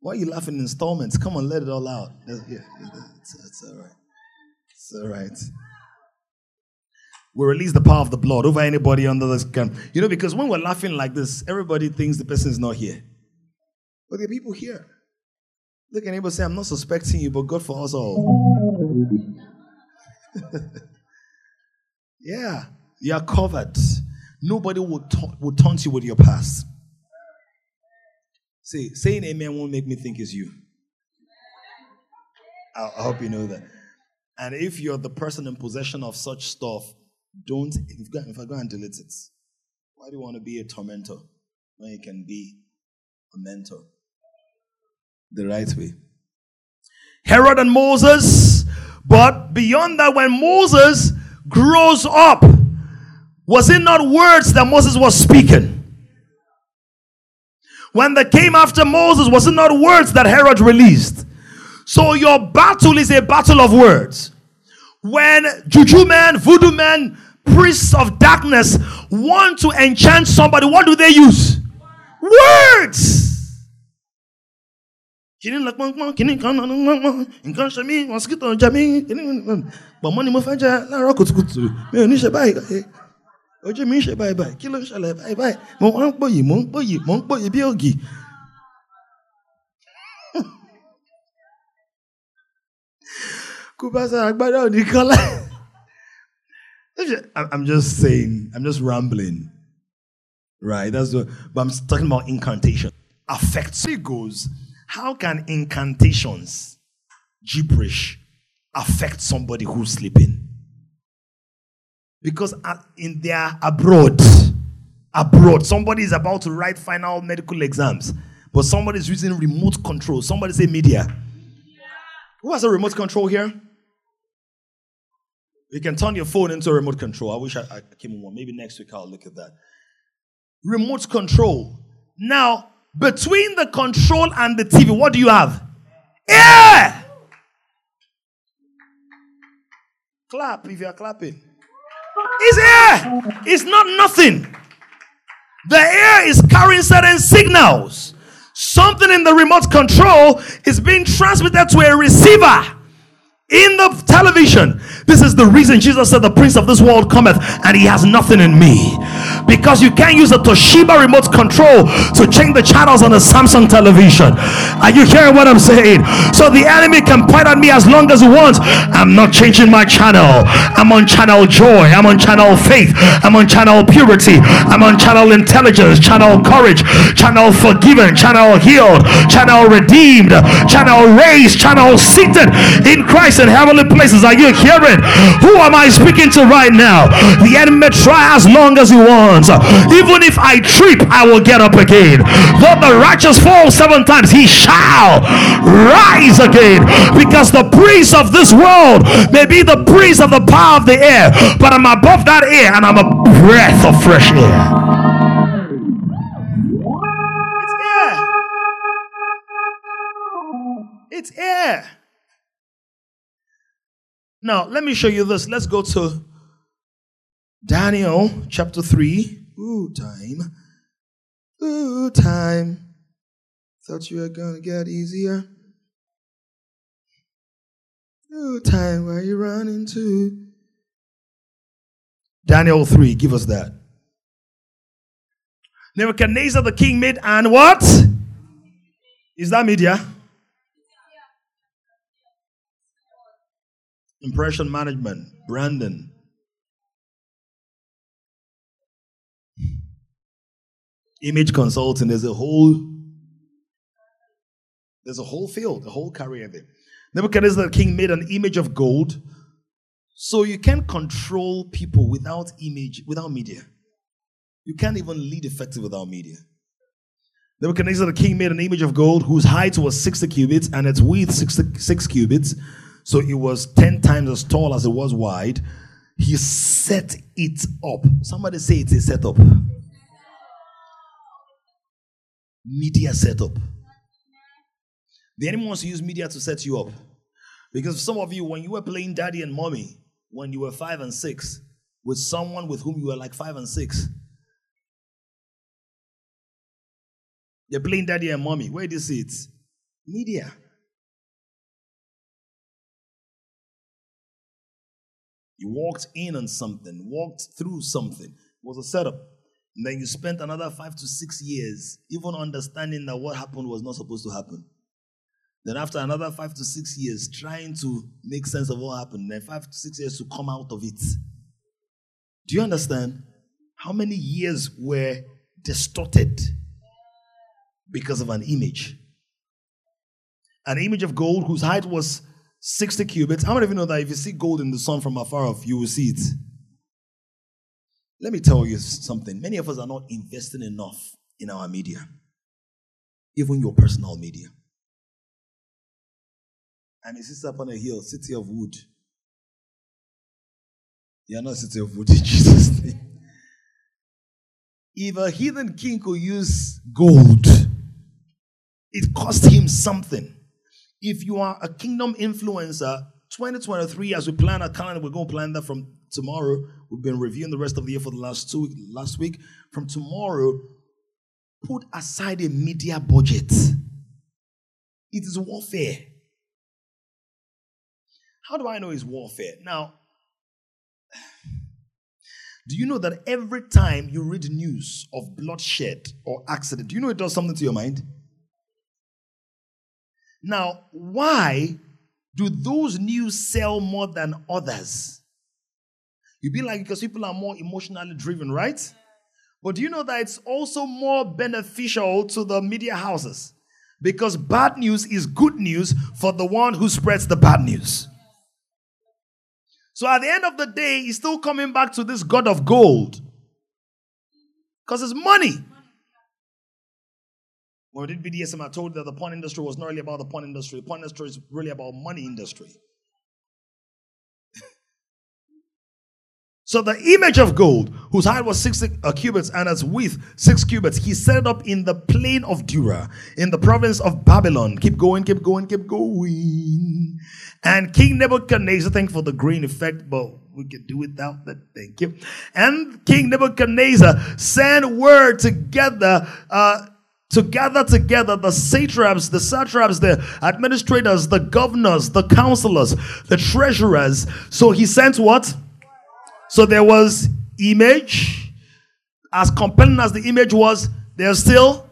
Why are you laughing in installments? Come on, let it all out. It's, it's all right. It's all right. We release the power of the blood over anybody under this gun. You know, because when we're laughing like this, everybody thinks the person is not here. But there are people here. Look at neighbor say, I'm not suspecting you, but God for us all. [laughs] yeah, you are covered. Nobody will, ta- will taunt you with your past. See, saying amen won't make me think it's you. I, I hope you know that. And if you're the person in possession of such stuff, don't, if, if I go and delete it, why do you want to be a tormentor when you can be a mentor? The right way. Herod and Moses, but beyond that, when Moses grows up, was it not words that Moses was speaking? When they came after Moses, was it not words that Herod released? So your battle is a battle of words. When juju men, voodoo men, priests of darkness want to enchant somebody, what do they use? Words. báyìí eh. Ojú mi ń ṣe báyìí báyìí kí ló ń ṣẹlẹ̀ báyìí báyìí mo ń pòyì mo ń pòyì mo ń pòyì bí ògì. kó bá òní kan. I'm just saying, I'm just rambling. Right? That's what, but I'm talking about incantation. Affects it goes. How can incantations, gibberish, affect somebody who's sleeping? Because in their abroad, abroad, somebody is about to write final medical exams, but somebody is using remote control. Somebody say media. Who has a remote control here? You can turn your phone into a remote control. I wish I, I came on one. Maybe next week I'll look at that. Remote control. Now, between the control and the TV, what do you have? Air! Clap if you're clapping. It's air. It's not nothing. The air is carrying certain signals. Something in the remote control is being transmitted to a receiver in the television. This is the reason Jesus said, The prince of this world cometh, and he has nothing in me. Because you can't use a Toshiba remote control to change the channels on a Samsung television. Are you hearing what I'm saying? So the enemy can point at me as long as he wants. I'm not changing my channel. I'm on channel joy. I'm on channel faith. I'm on channel purity. I'm on channel intelligence, channel courage, channel forgiven, channel healed, channel redeemed, channel raised, channel seated in Christ in heavenly places. Are you hearing? Who am I speaking to right now? The enemy try as long as he wants. Even if I trip, I will get up again. Though the righteous fall seven times, he shall rise again. Because the priest of this world may be the priest of the power of the air, but I'm above that air and I'm a breath of fresh air. It's air. It's air. Now, let me show you this. Let's go to Daniel chapter 3. Ooh, time. Ooh, time. Thought you were going to get easier. Ooh, time. Where you running to? Daniel 3. Give us that. Nebuchadnezzar the king made and what? Is that media? Impression management, branding. Image consulting, there's a whole there's a whole field, a whole career there. Nebuchadnezzar the king made an image of gold. So you can't control people without image, without media. You can't even lead effectively without media. Nebuchadnezzar the king made an image of gold whose height was 60 cubits and its width 66 cubits so it was 10 times as tall as it was wide. He set it up. Somebody say it's a setup. Media setup. The enemy wants to use media to set you up. Because some of you, when you were playing daddy and mommy, when you were five and six, with someone with whom you were like five and six, they're playing daddy and mommy. Where do you see it? Media. You walked in on something, walked through something. It was a setup. And then you spent another five to six years even understanding that what happened was not supposed to happen. Then after another five to six years, trying to make sense of what happened. Then five to six years to come out of it. Do you understand? How many years were distorted because of an image? An image of gold whose height was 60 cubits. How many of you know that if you see gold in the sun from afar off, you will see it? Let me tell you something. Many of us are not investing enough in our media, even your personal media. And it sits up on a hill, city of wood. You are not city of wood [laughs] in Jesus' name. If a heathen king could use gold, it cost him something. If you are a kingdom influencer, 2023, as we plan our calendar, we're going to plan that from tomorrow. We've been reviewing the rest of the year for the last two last week. From tomorrow, put aside a media budget. It is warfare. How do I know it's warfare? Now, do you know that every time you read news of bloodshed or accident, do you know it does something to your mind? Now, why do those news sell more than others? You'd be like, because people are more emotionally driven, right? But do you know that it's also more beneficial to the media houses? Because bad news is good news for the one who spreads the bad news. So at the end of the day, he's still coming back to this God of gold. Because it's money. When we did BDSM, I told that the porn industry was not really about the porn industry. The porn industry is really about money industry. [laughs] So the image of gold, whose height was six uh, cubits and its width six cubits, he set it up in the plain of Dura, in the province of Babylon. Keep going, keep going, keep going. And King Nebuchadnezzar, thank you for the green effect, but we can do without that. Thank you. And King Nebuchadnezzar sent word together. Uh, to gather together the satraps, the satraps, the administrators, the governors, the counselors, the treasurers. So he sent what? So there was image. As compelling as the image was, there's still.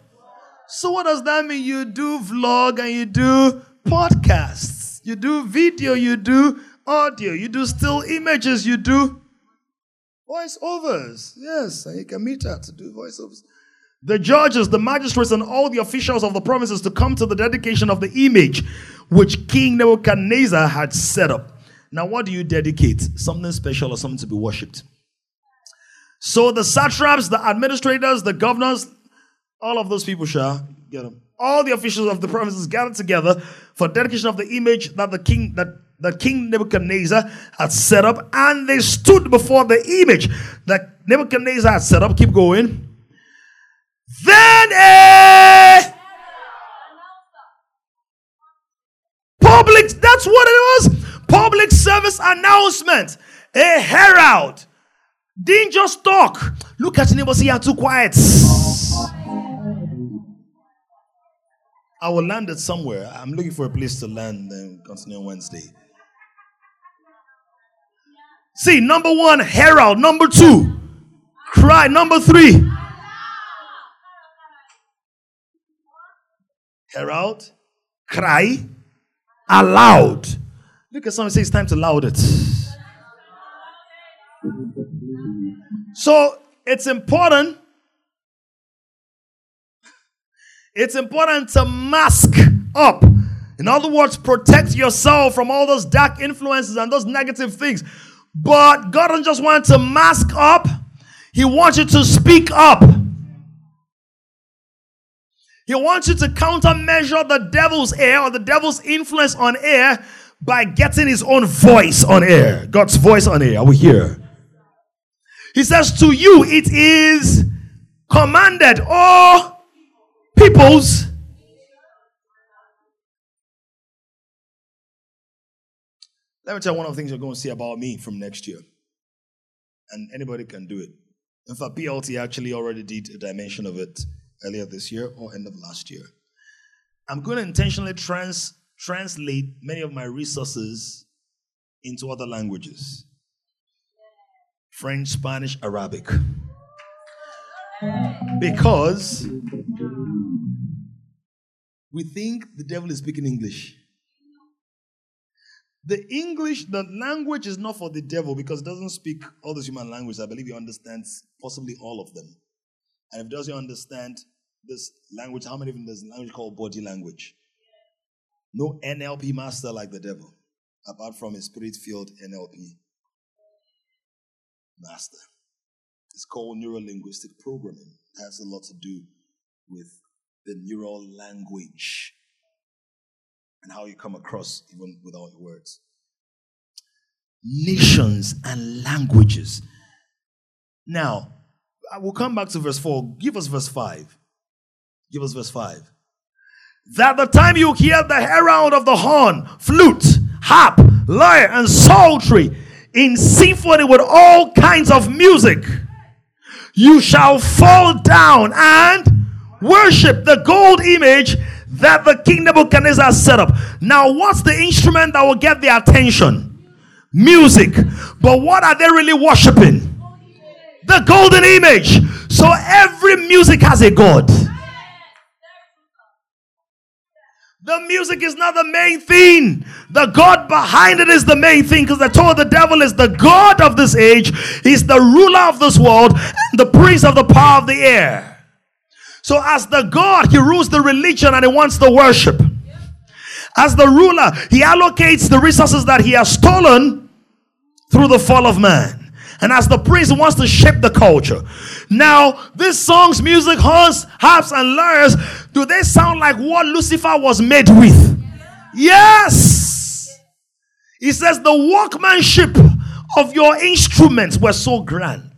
So what does that mean? You do vlog and you do podcasts. You do video, you do audio, you do still images, you do voiceovers. Yes, and you can meet her to do voiceovers. The judges, the magistrates, and all the officials of the provinces to come to the dedication of the image which King Nebuchadnezzar had set up. Now, what do you dedicate? Something special or something to be worshipped? So the satraps, the administrators, the governors, all of those people shall get them. All the officials of the provinces gathered together for dedication of the image that the king that that King Nebuchadnezzar had set up, and they stood before the image that Nebuchadnezzar had set up. Keep going. Then a public, that's what it was public service announcement, a herald. Didn't just talk. Look at your neighbor, see, you're too quiet. I will land it somewhere. I'm looking for a place to land and continue on Wednesday. See, number one, herald. Number two, cry. Number three, herald, cry, aloud. Look at someone say it's time to loud it. So it's important. It's important to mask up. In other words, protect yourself from all those dark influences and those negative things. But God doesn't just want to mask up, He wants you to speak up. He wants you to countermeasure the devil's air or the devil's influence on air by getting his own voice on air. God's voice on air. Are we here? He says, To you it is commanded, all peoples. Let me tell you one of the things you're going to see about me from next year. And anybody can do it. In fact, PLT actually already did a dimension of it earlier this year or end of last year. I'm going to intentionally trans translate many of my resources into other languages French, Spanish, Arabic. Because we think the devil is speaking English. The English, the language is not for the devil because it doesn't speak all those human languages. I believe he understands possibly all of them. And if he doesn't understand this language, how many of them there's a language called body language? No NLP master like the devil. apart from a spirit filled NLP master. It's called neuro linguistic programming. It has a lot to do with the neural language and how you come across even without your words. Nations and languages. Now, I will come back to verse 4. Give us verse 5. Give us verse 5. That the time you hear the herald of the horn, flute, harp, lyre, and psaltery in symphony with all kinds of music, you shall fall down and worship the gold image that the king Nebuchadnezzar set up. Now, what's the instrument that will get their attention? Music. But what are they really worshiping? The golden image. So every music has a God. The music is not the main thing. The God behind it is the main thing because I told the devil is the God of this age, he's the ruler of this world, and the prince of the power of the air. So, as the God, he rules the religion and he wants the worship. As the ruler, he allocates the resources that he has stolen through the fall of man. And as the prince wants to shape the culture. Now, these songs, music, horns, harps, and lyres, do they sound like what Lucifer was made with? Yes. He says the workmanship of your instruments were so grand.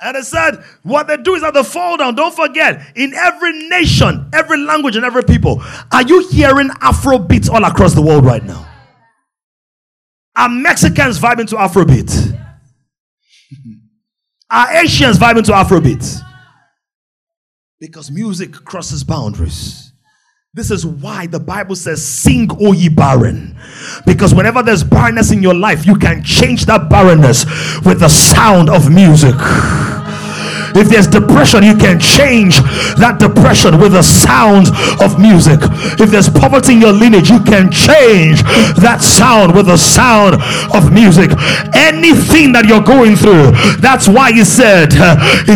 And it said, what they do is that they fall down. Don't forget, in every nation, every language, and every people, are you hearing Afro beats all across the world right now? Are Mexicans vibing to Afrobeat? [laughs] Are Asians vibing to Afrobeat? Because music crosses boundaries. This is why the Bible says, Sing, O ye barren. Because whenever there's barrenness in your life, you can change that barrenness with the sound of music. If there's depression, you can change that depression with the sound of music. If there's poverty in your lineage, you can change that sound with the sound of music. Anything that you're going through, that's why he said,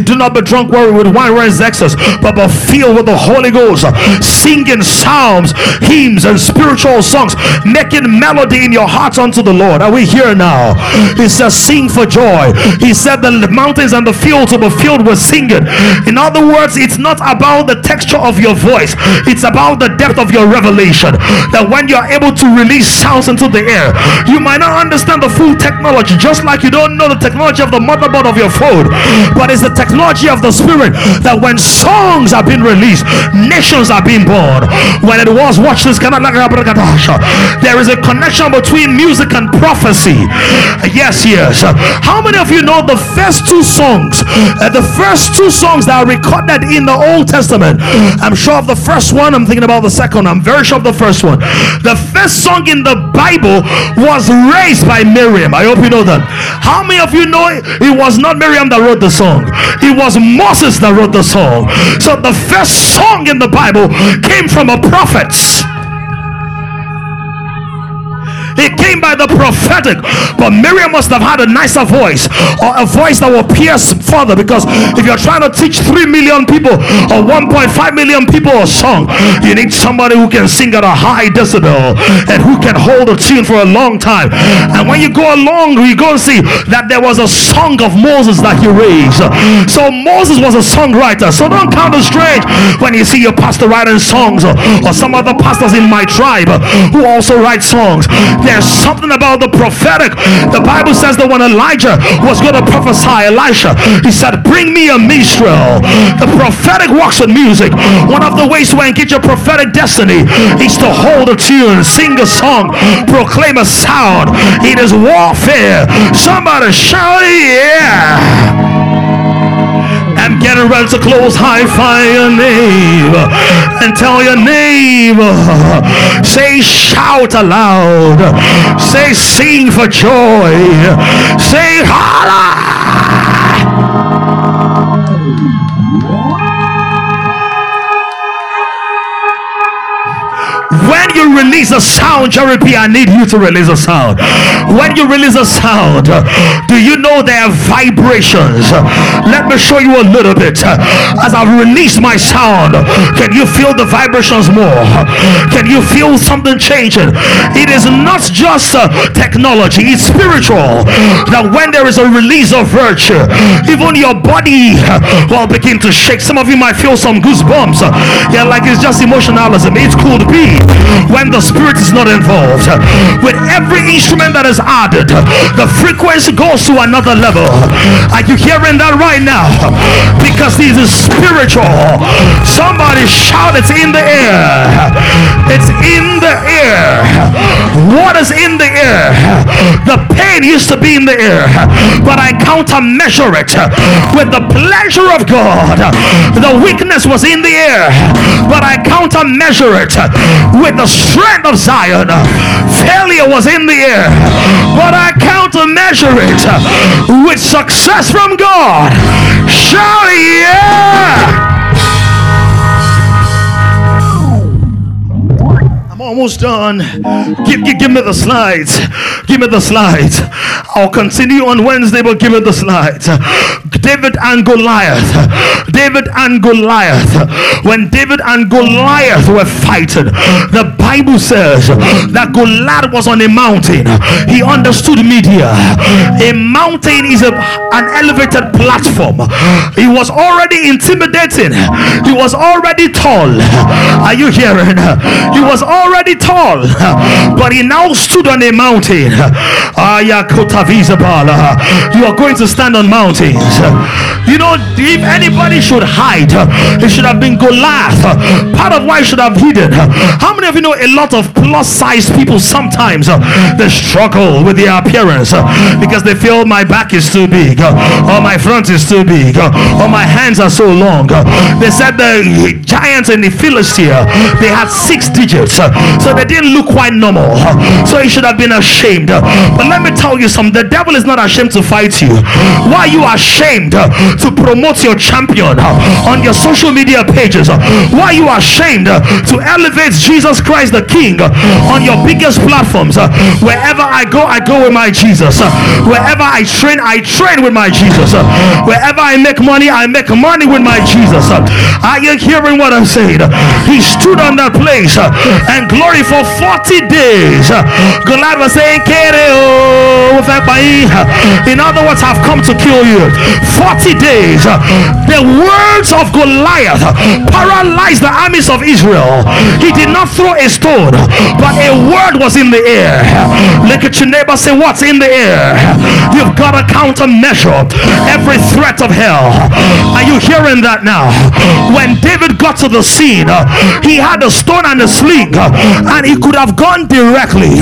Do not be drunk worried with wine or excess, but be filled with the Holy Ghost, singing psalms, hymns, and spiritual songs, making melody in your hearts unto the Lord. Are we here now? He says, Sing for joy. He said, The mountains and the fields will be filled with singing. In other words, it's not about the texture of your voice, it's about the depth of your revelation. That when you're able to release sounds into the air, you might not understand the full technology, just like you don't know the technology of the motherboard of your phone, but it's the technology of the spirit that when songs are being released, nations are being born. When it was, watch this, there is a connection between music and prophecy. Yes, yes. How many of you know the first two songs, uh, the first two songs that are recorded in the Old Testament. I'm sure of the first one, I'm thinking about the second. I'm very sure of the first one. The first song in the Bible was raised by Miriam. I hope you know that. How many of you know it it was not Miriam that wrote the song? It was Moses that wrote the song. So the first song in the Bible came from a prophet. It came by the prophetic. But Miriam must have had a nicer voice or a voice that will pierce further. Because if you're trying to teach 3 million people or 1.5 million people a song, you need somebody who can sing at a high decibel and who can hold a tune for a long time. And when you go along, you go and see that there was a song of Moses that he raised. So Moses was a songwriter. So don't count it strange when you see your pastor writing songs or, some other pastors in my tribe who also write songs. There's something about the prophetic. The Bible says that when Elijah was going to prophesy, Elisha, he said, Bring me a minstrel. The prophetic works with music. One of the ways to engage your prophetic destiny is to hold a tune, sing a song, proclaim a sound. It is warfare. Somebody shout, yeah. Getting ready to close. High fire neighbor and tell your neighbor. Say shout aloud. Say sing for joy. Say holla. When you release a sound, Jerry I need you to release a sound. When you release a sound, do you know there are vibrations? Let me show you a little bit. As I release my sound, can you feel the vibrations more? Can you feel something changing? It is not just uh, technology, it's spiritual. That when there is a release of virtue, even your body uh, will begin to shake. Some of you might feel some goosebumps. Yeah, like it's just emotionalism. It could be when the spirit is not involved. With every instrument that is added, the frequency goes to another level. Are you hearing that right now? Because this is spiritual. Somebody shout, It's in the air. It's in the air. What is in the air? The pain used to be in the air, but I counter measure it with the pleasure of God. The weakness was in the air, but I counter measure it with the strength of Zion. Failure was in the air, but I counter measure it with success from God. Shout yeah! Almost done. Give, give, give me the slides. Give me the slides. I'll continue on Wednesday, but give me the slides. David and Goliath. David and Goliath. When David and Goliath were fighting, the Bible says that Goliath was on a mountain. He understood media. A mountain is a, an elevated platform. He was already intimidating. He was already tall. Are you hearing? He was already already tall, but he now stood on a mountain. You are going to stand on mountains. You know, if anybody should hide, it should have been Goliath. Part of why should have hidden. How many of you know a lot of plus size people sometimes they struggle with their appearance because they feel my back is too big or my front is too big or my hands are so long. They said the giants in the Philistia they had six digits so they didn't look quite normal. So he should have been ashamed. But let me tell you something the devil is not ashamed to fight you. Why you ashamed to promote your champion on your social media pages? Why you ashamed to elevate Jesus Christ the King on your biggest platforms? Wherever I go, I go with my Jesus. Wherever I train, I train with my Jesus. Wherever I make money, I make money with my Jesus. Are you hearing what I'm saying? He stood on that place and glory for 40 days. Goliath was saying, In other words, I've come to kill you. 40 days. The words of Goliath paralyzed the armies of Israel. He did not throw a stone, but a word was in the air. Look at your neighbor, say, What's in the air? You've got to countermeasure every threat of hell. Are you hearing that now? When David got to the scene, he had a stone and a sling and he could have gone directly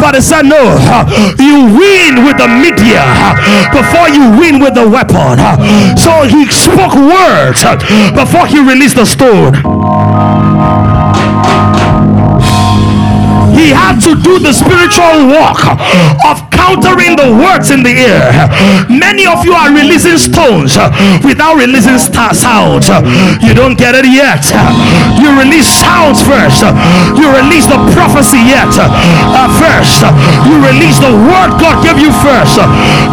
but he said no you win with the media before you win with the weapon so he spoke words before he released the stone. He had to do the spiritual walk of countering the words in the air. Many of you are releasing stones without releasing star sounds. You don't get it yet. You release sounds first. You release the prophecy yet uh, first. You release the word God gave you first.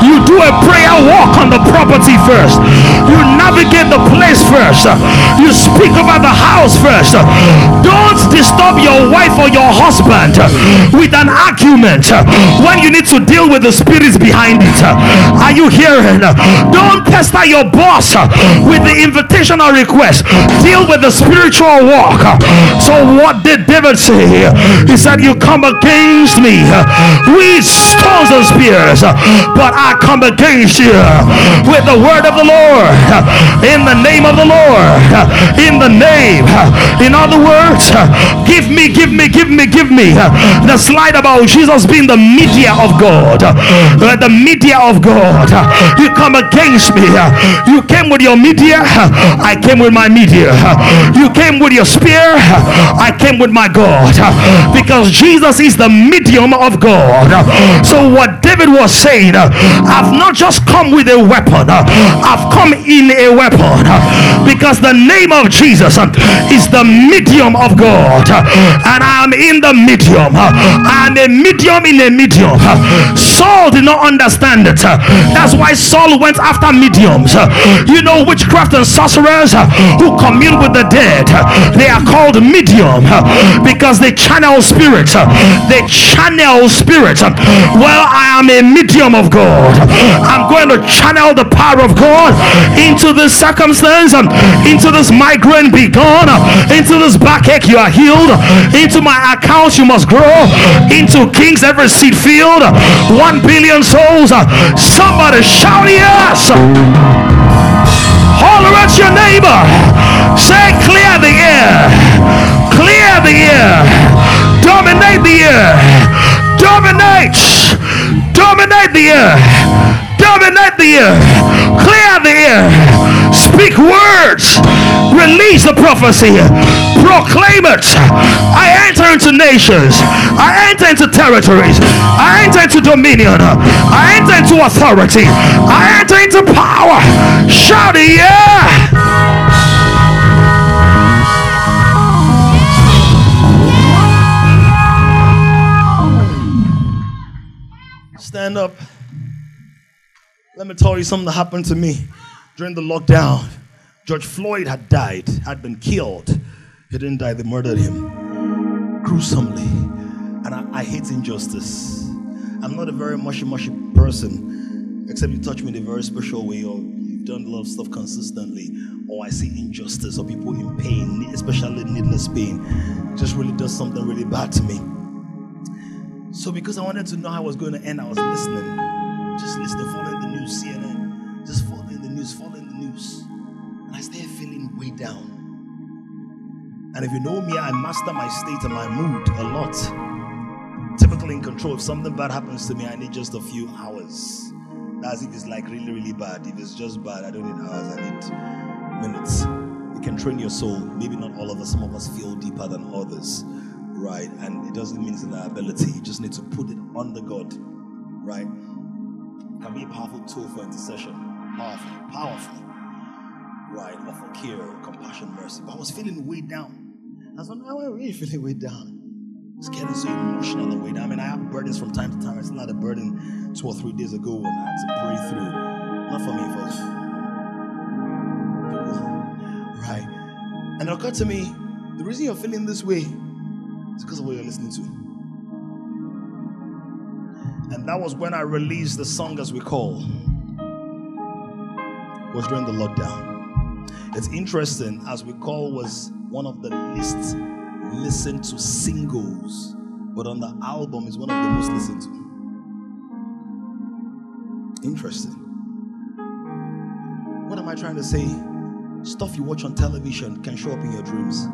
You do a prayer walk on the property first. You navigate the place first. You speak about the house first. Don't disturb your wife or your husband with an argument when you need to deal with the spirits behind it. Are you hearing? Don't pester your boss with the invitational request. Deal with the spiritual walk. So what did David say? He said, You come against me with stones and spears, but I come against you with the word of the Lord. In the name of the Lord. In the name. In other words, give me, give me, give me give me the slide about Jesus being the media of God, uh, the media of God. You come against me. You came with your media. I came with my media. You came with your spear. I came with my God. Because Jesus is the medium of God. So what David was saying, I've not just come with a weapon. I've come in a weapon. Because the name of Jesus is the medium of God. And I am in the medium. I am a medium in a medium. Saul did not understand it. That's why Saul went after mediums. You know, witchcraft and sorcerers who commune with the dead, they are called medium because they channel spirits. They channel spirits. Well, I am a medium of God. I'm going to channel the power of God into this circumstance, into this migraine, be gone, into this backache, you are healed, into my accounts, you must grow, into kings, every seed field, one billion souls. Somebody shout yes. Holler at your neighbor. Say, clear the air. Clear the air. Dominate the air. Dominate. Dominate the air. Dominate the air. Clear the air. Speak words. Release the prophecy. Proclaim it. I enter into nations. I enter into territories. I enter into dominion. I enter into authority. I enter into power. Shout it, yeah. Stand up. Let me tell you something that happened to me during the lockdown. George Floyd had died, had been killed. He didn't die, they murdered him gruesomely. And I, I hate injustice. I'm not a very mushy mushy person, except you touch me in a very special way, or you've done a lot of stuff consistently, or I see injustice, or people in pain, especially needless pain, just really does something really bad to me. So, because I wanted to know how it was going to end, I was listening, just listening, following the news, CNN, just following the news, following the news. And I started feeling way down. And if you know me, I master my state and my mood a lot. Typically in control. If something bad happens to me, I need just a few hours. That's if it's like really, really bad. If it's just bad, I don't need hours, I need minutes. You can train your soul. Maybe not all of us, some of us feel deeper than others right? And it doesn't mean it's an ability. You just need to put it under God, right? Can be a powerful tool for intercession. Powerful, powerful, right? Or for care, compassion, mercy. But I was feeling way down. I was like, I was really feeling way down. It's getting so emotional and way down. I mean, I have burdens from time to time. It's not a burden two or three days ago when I had to pray through. Not for me, folks. Right. And it occurred to me, the reason you're feeling this way it's because of what you're listening to. And that was when I released the song as we call. It was during the lockdown. It's interesting, as we call was one of the least listened to singles, but on the album is one of the most listened to. Interesting. What am I trying to say? Stuff you watch on television can show up in your dreams.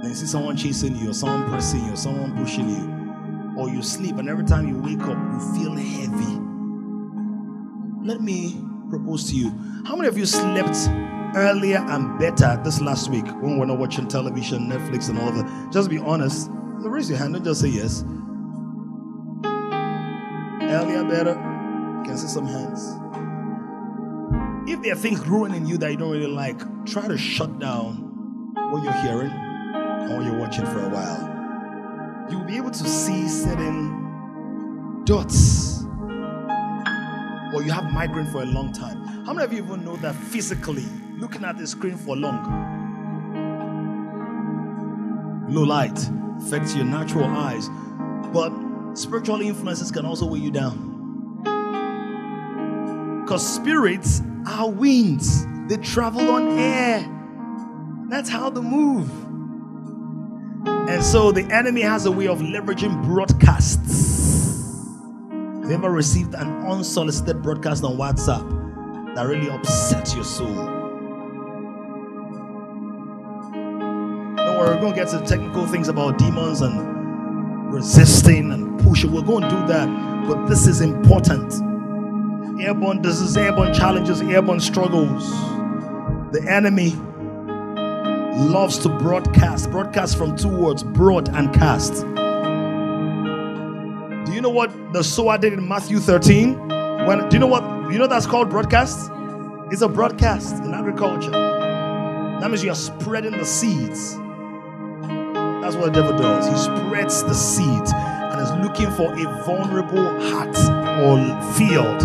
Then you see someone chasing you, or someone pressing you, or someone pushing you, or you sleep, and every time you wake up, you feel heavy. Let me propose to you how many of you slept earlier and better this last week when we're not watching television, Netflix, and all that? Just be honest. Raise your hand, don't just say yes. Earlier, better. Can see some hands. If there are things growing in you that you don't really like, try to shut down what you're hearing what you're watching for a while. You'll be able to see certain dots. Or you have migraine for a long time. How many of you even know that physically, looking at the screen for long, low light affects your natural eyes, but spiritual influences can also weigh you down. Because spirits are winds, they travel on air. That's how they move. And so the enemy has a way of leveraging broadcasts. Have you ever received an unsolicited broadcast on WhatsApp that really upsets your soul? Don't worry, we're going to get to technical things about demons and resisting and pushing. We're going to do that. But this is important. Airborne diseases, airborne challenges, airborne struggles. The enemy loves to broadcast. Broadcast from two words broad and cast. Do you know what the sower did in Matthew 13? When do you know what you know that's called broadcast? It's a broadcast in agriculture. That means you are spreading the seeds. That's what the devil does. He spreads the seeds and is looking for a vulnerable heart or field.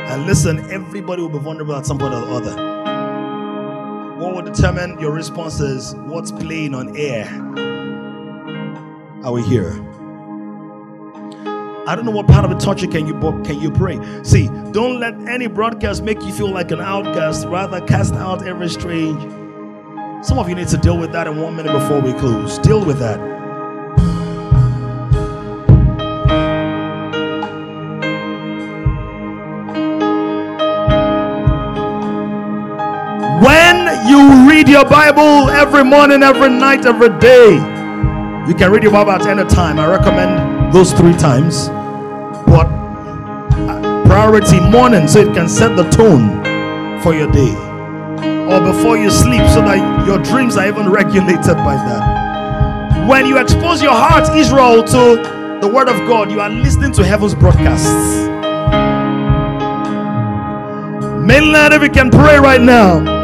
And listen, everybody will be vulnerable at some point or the other. Will determine your responses. what's playing on air. Are we here? I don't know what part of the torture can you can you pray. See, don't let any broadcast make you feel like an outcast. Rather, cast out every strange. Some of you need to deal with that in one minute before we close. Deal with that. You read your Bible every morning, every night, every day. You can read your Bible at any time. I recommend those three times. But uh, priority morning so it can set the tone for your day. Or before you sleep so that your dreams are even regulated by that. When you expose your heart, Israel, to the word of God, you are listening to heaven's broadcasts. Mainland, if you can pray right now.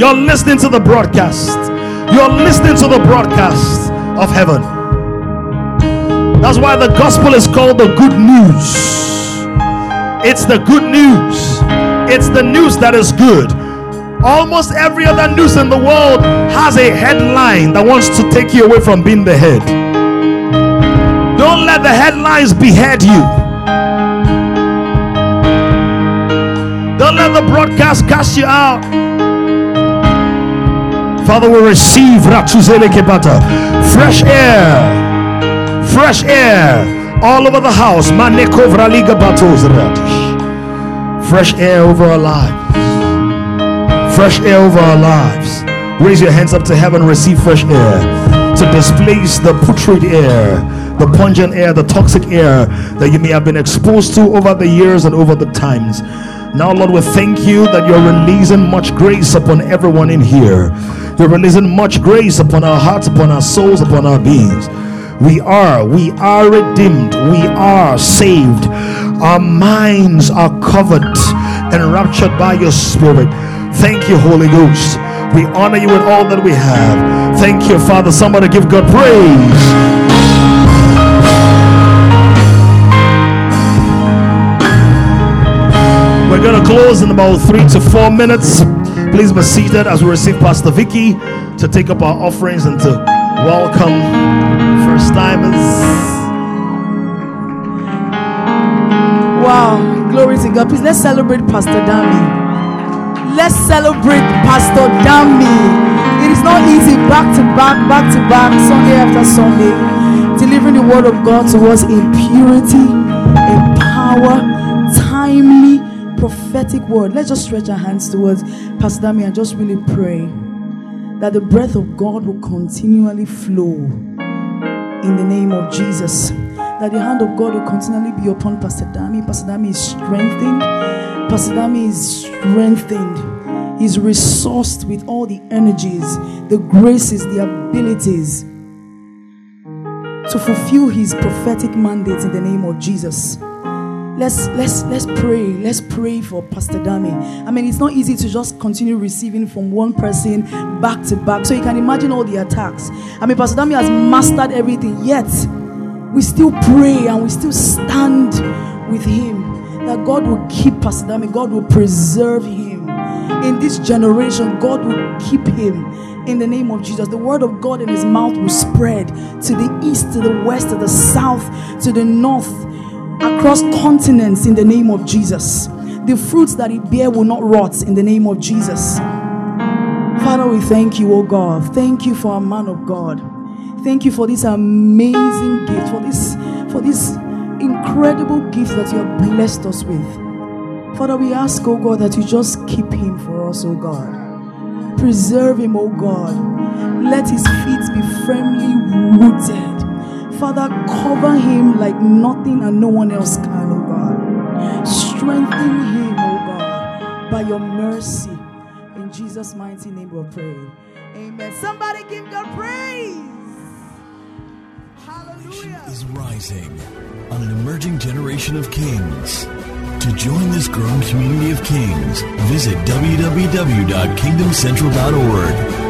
You're listening to the broadcast. You're listening to the broadcast of heaven. That's why the gospel is called the good news. It's the good news. It's the news that is good. Almost every other news in the world has a headline that wants to take you away from being the head. Don't let the headlines behead you. Don't let the broadcast cast you out. Father, we receive fresh air, fresh air all over the house. Fresh air over our lives. Fresh air over our lives. Raise your hands up to heaven, receive fresh air to displace the putrid air, the pungent air, the toxic air that you may have been exposed to over the years and over the times. Now, Lord, we thank you that you're releasing much grace upon everyone in here. You're releasing much grace upon our hearts, upon our souls, upon our beings. We are, we are redeemed, we are saved. Our minds are covered and enraptured by your spirit. Thank you, Holy Ghost. We honor you with all that we have. Thank you, Father. Somebody give God praise. We're going to close in about three to four minutes. Please be seated as we receive Pastor Vicky to take up our offerings and to welcome first timers. Wow, glory to God. Please let's celebrate Pastor Dami. Let's celebrate Pastor Dami. It is not easy back to back, back to back, Sunday after Sunday, delivering the word of God to us in purity, in power, timely prophetic word. Let's just stretch our hands towards Pastor Dami and just really pray that the breath of God will continually flow in the name of Jesus. That the hand of God will continually be upon Pastor Dami. Pastor Dami is strengthened. Pastor Dami is strengthened. He's resourced with all the energies, the graces, the abilities to fulfill his prophetic mandate in the name of Jesus let's let's let's pray. Let's pray for pastor dami. I mean it's not easy to just continue receiving from one person back to back. So you can imagine all the attacks. I mean pastor dami has mastered everything yet we still pray and we still stand with him that god will keep pastor dami. God will preserve him. In this generation god will keep him in the name of Jesus. The word of God in his mouth will spread to the east, to the west, to the south, to the north, across continents in the name of Jesus. The fruits that it bear will not rot in the name of Jesus. Father, we thank you, oh God. Thank you for a man of God. Thank you for this amazing gift, for this, for this incredible gift that you have blessed us with. Father, we ask, oh God, that you just keep him for us, oh God. Preserve him, O God. Let his feet be firmly rooted. Father, cover him like nothing and no one else can, O God. Strengthen him, oh God, by your mercy. In Jesus' mighty name we pray. Amen. Somebody give God praise. Hallelujah. is rising on an emerging generation of kings. To join this growing community of kings, visit www.kingdomcentral.org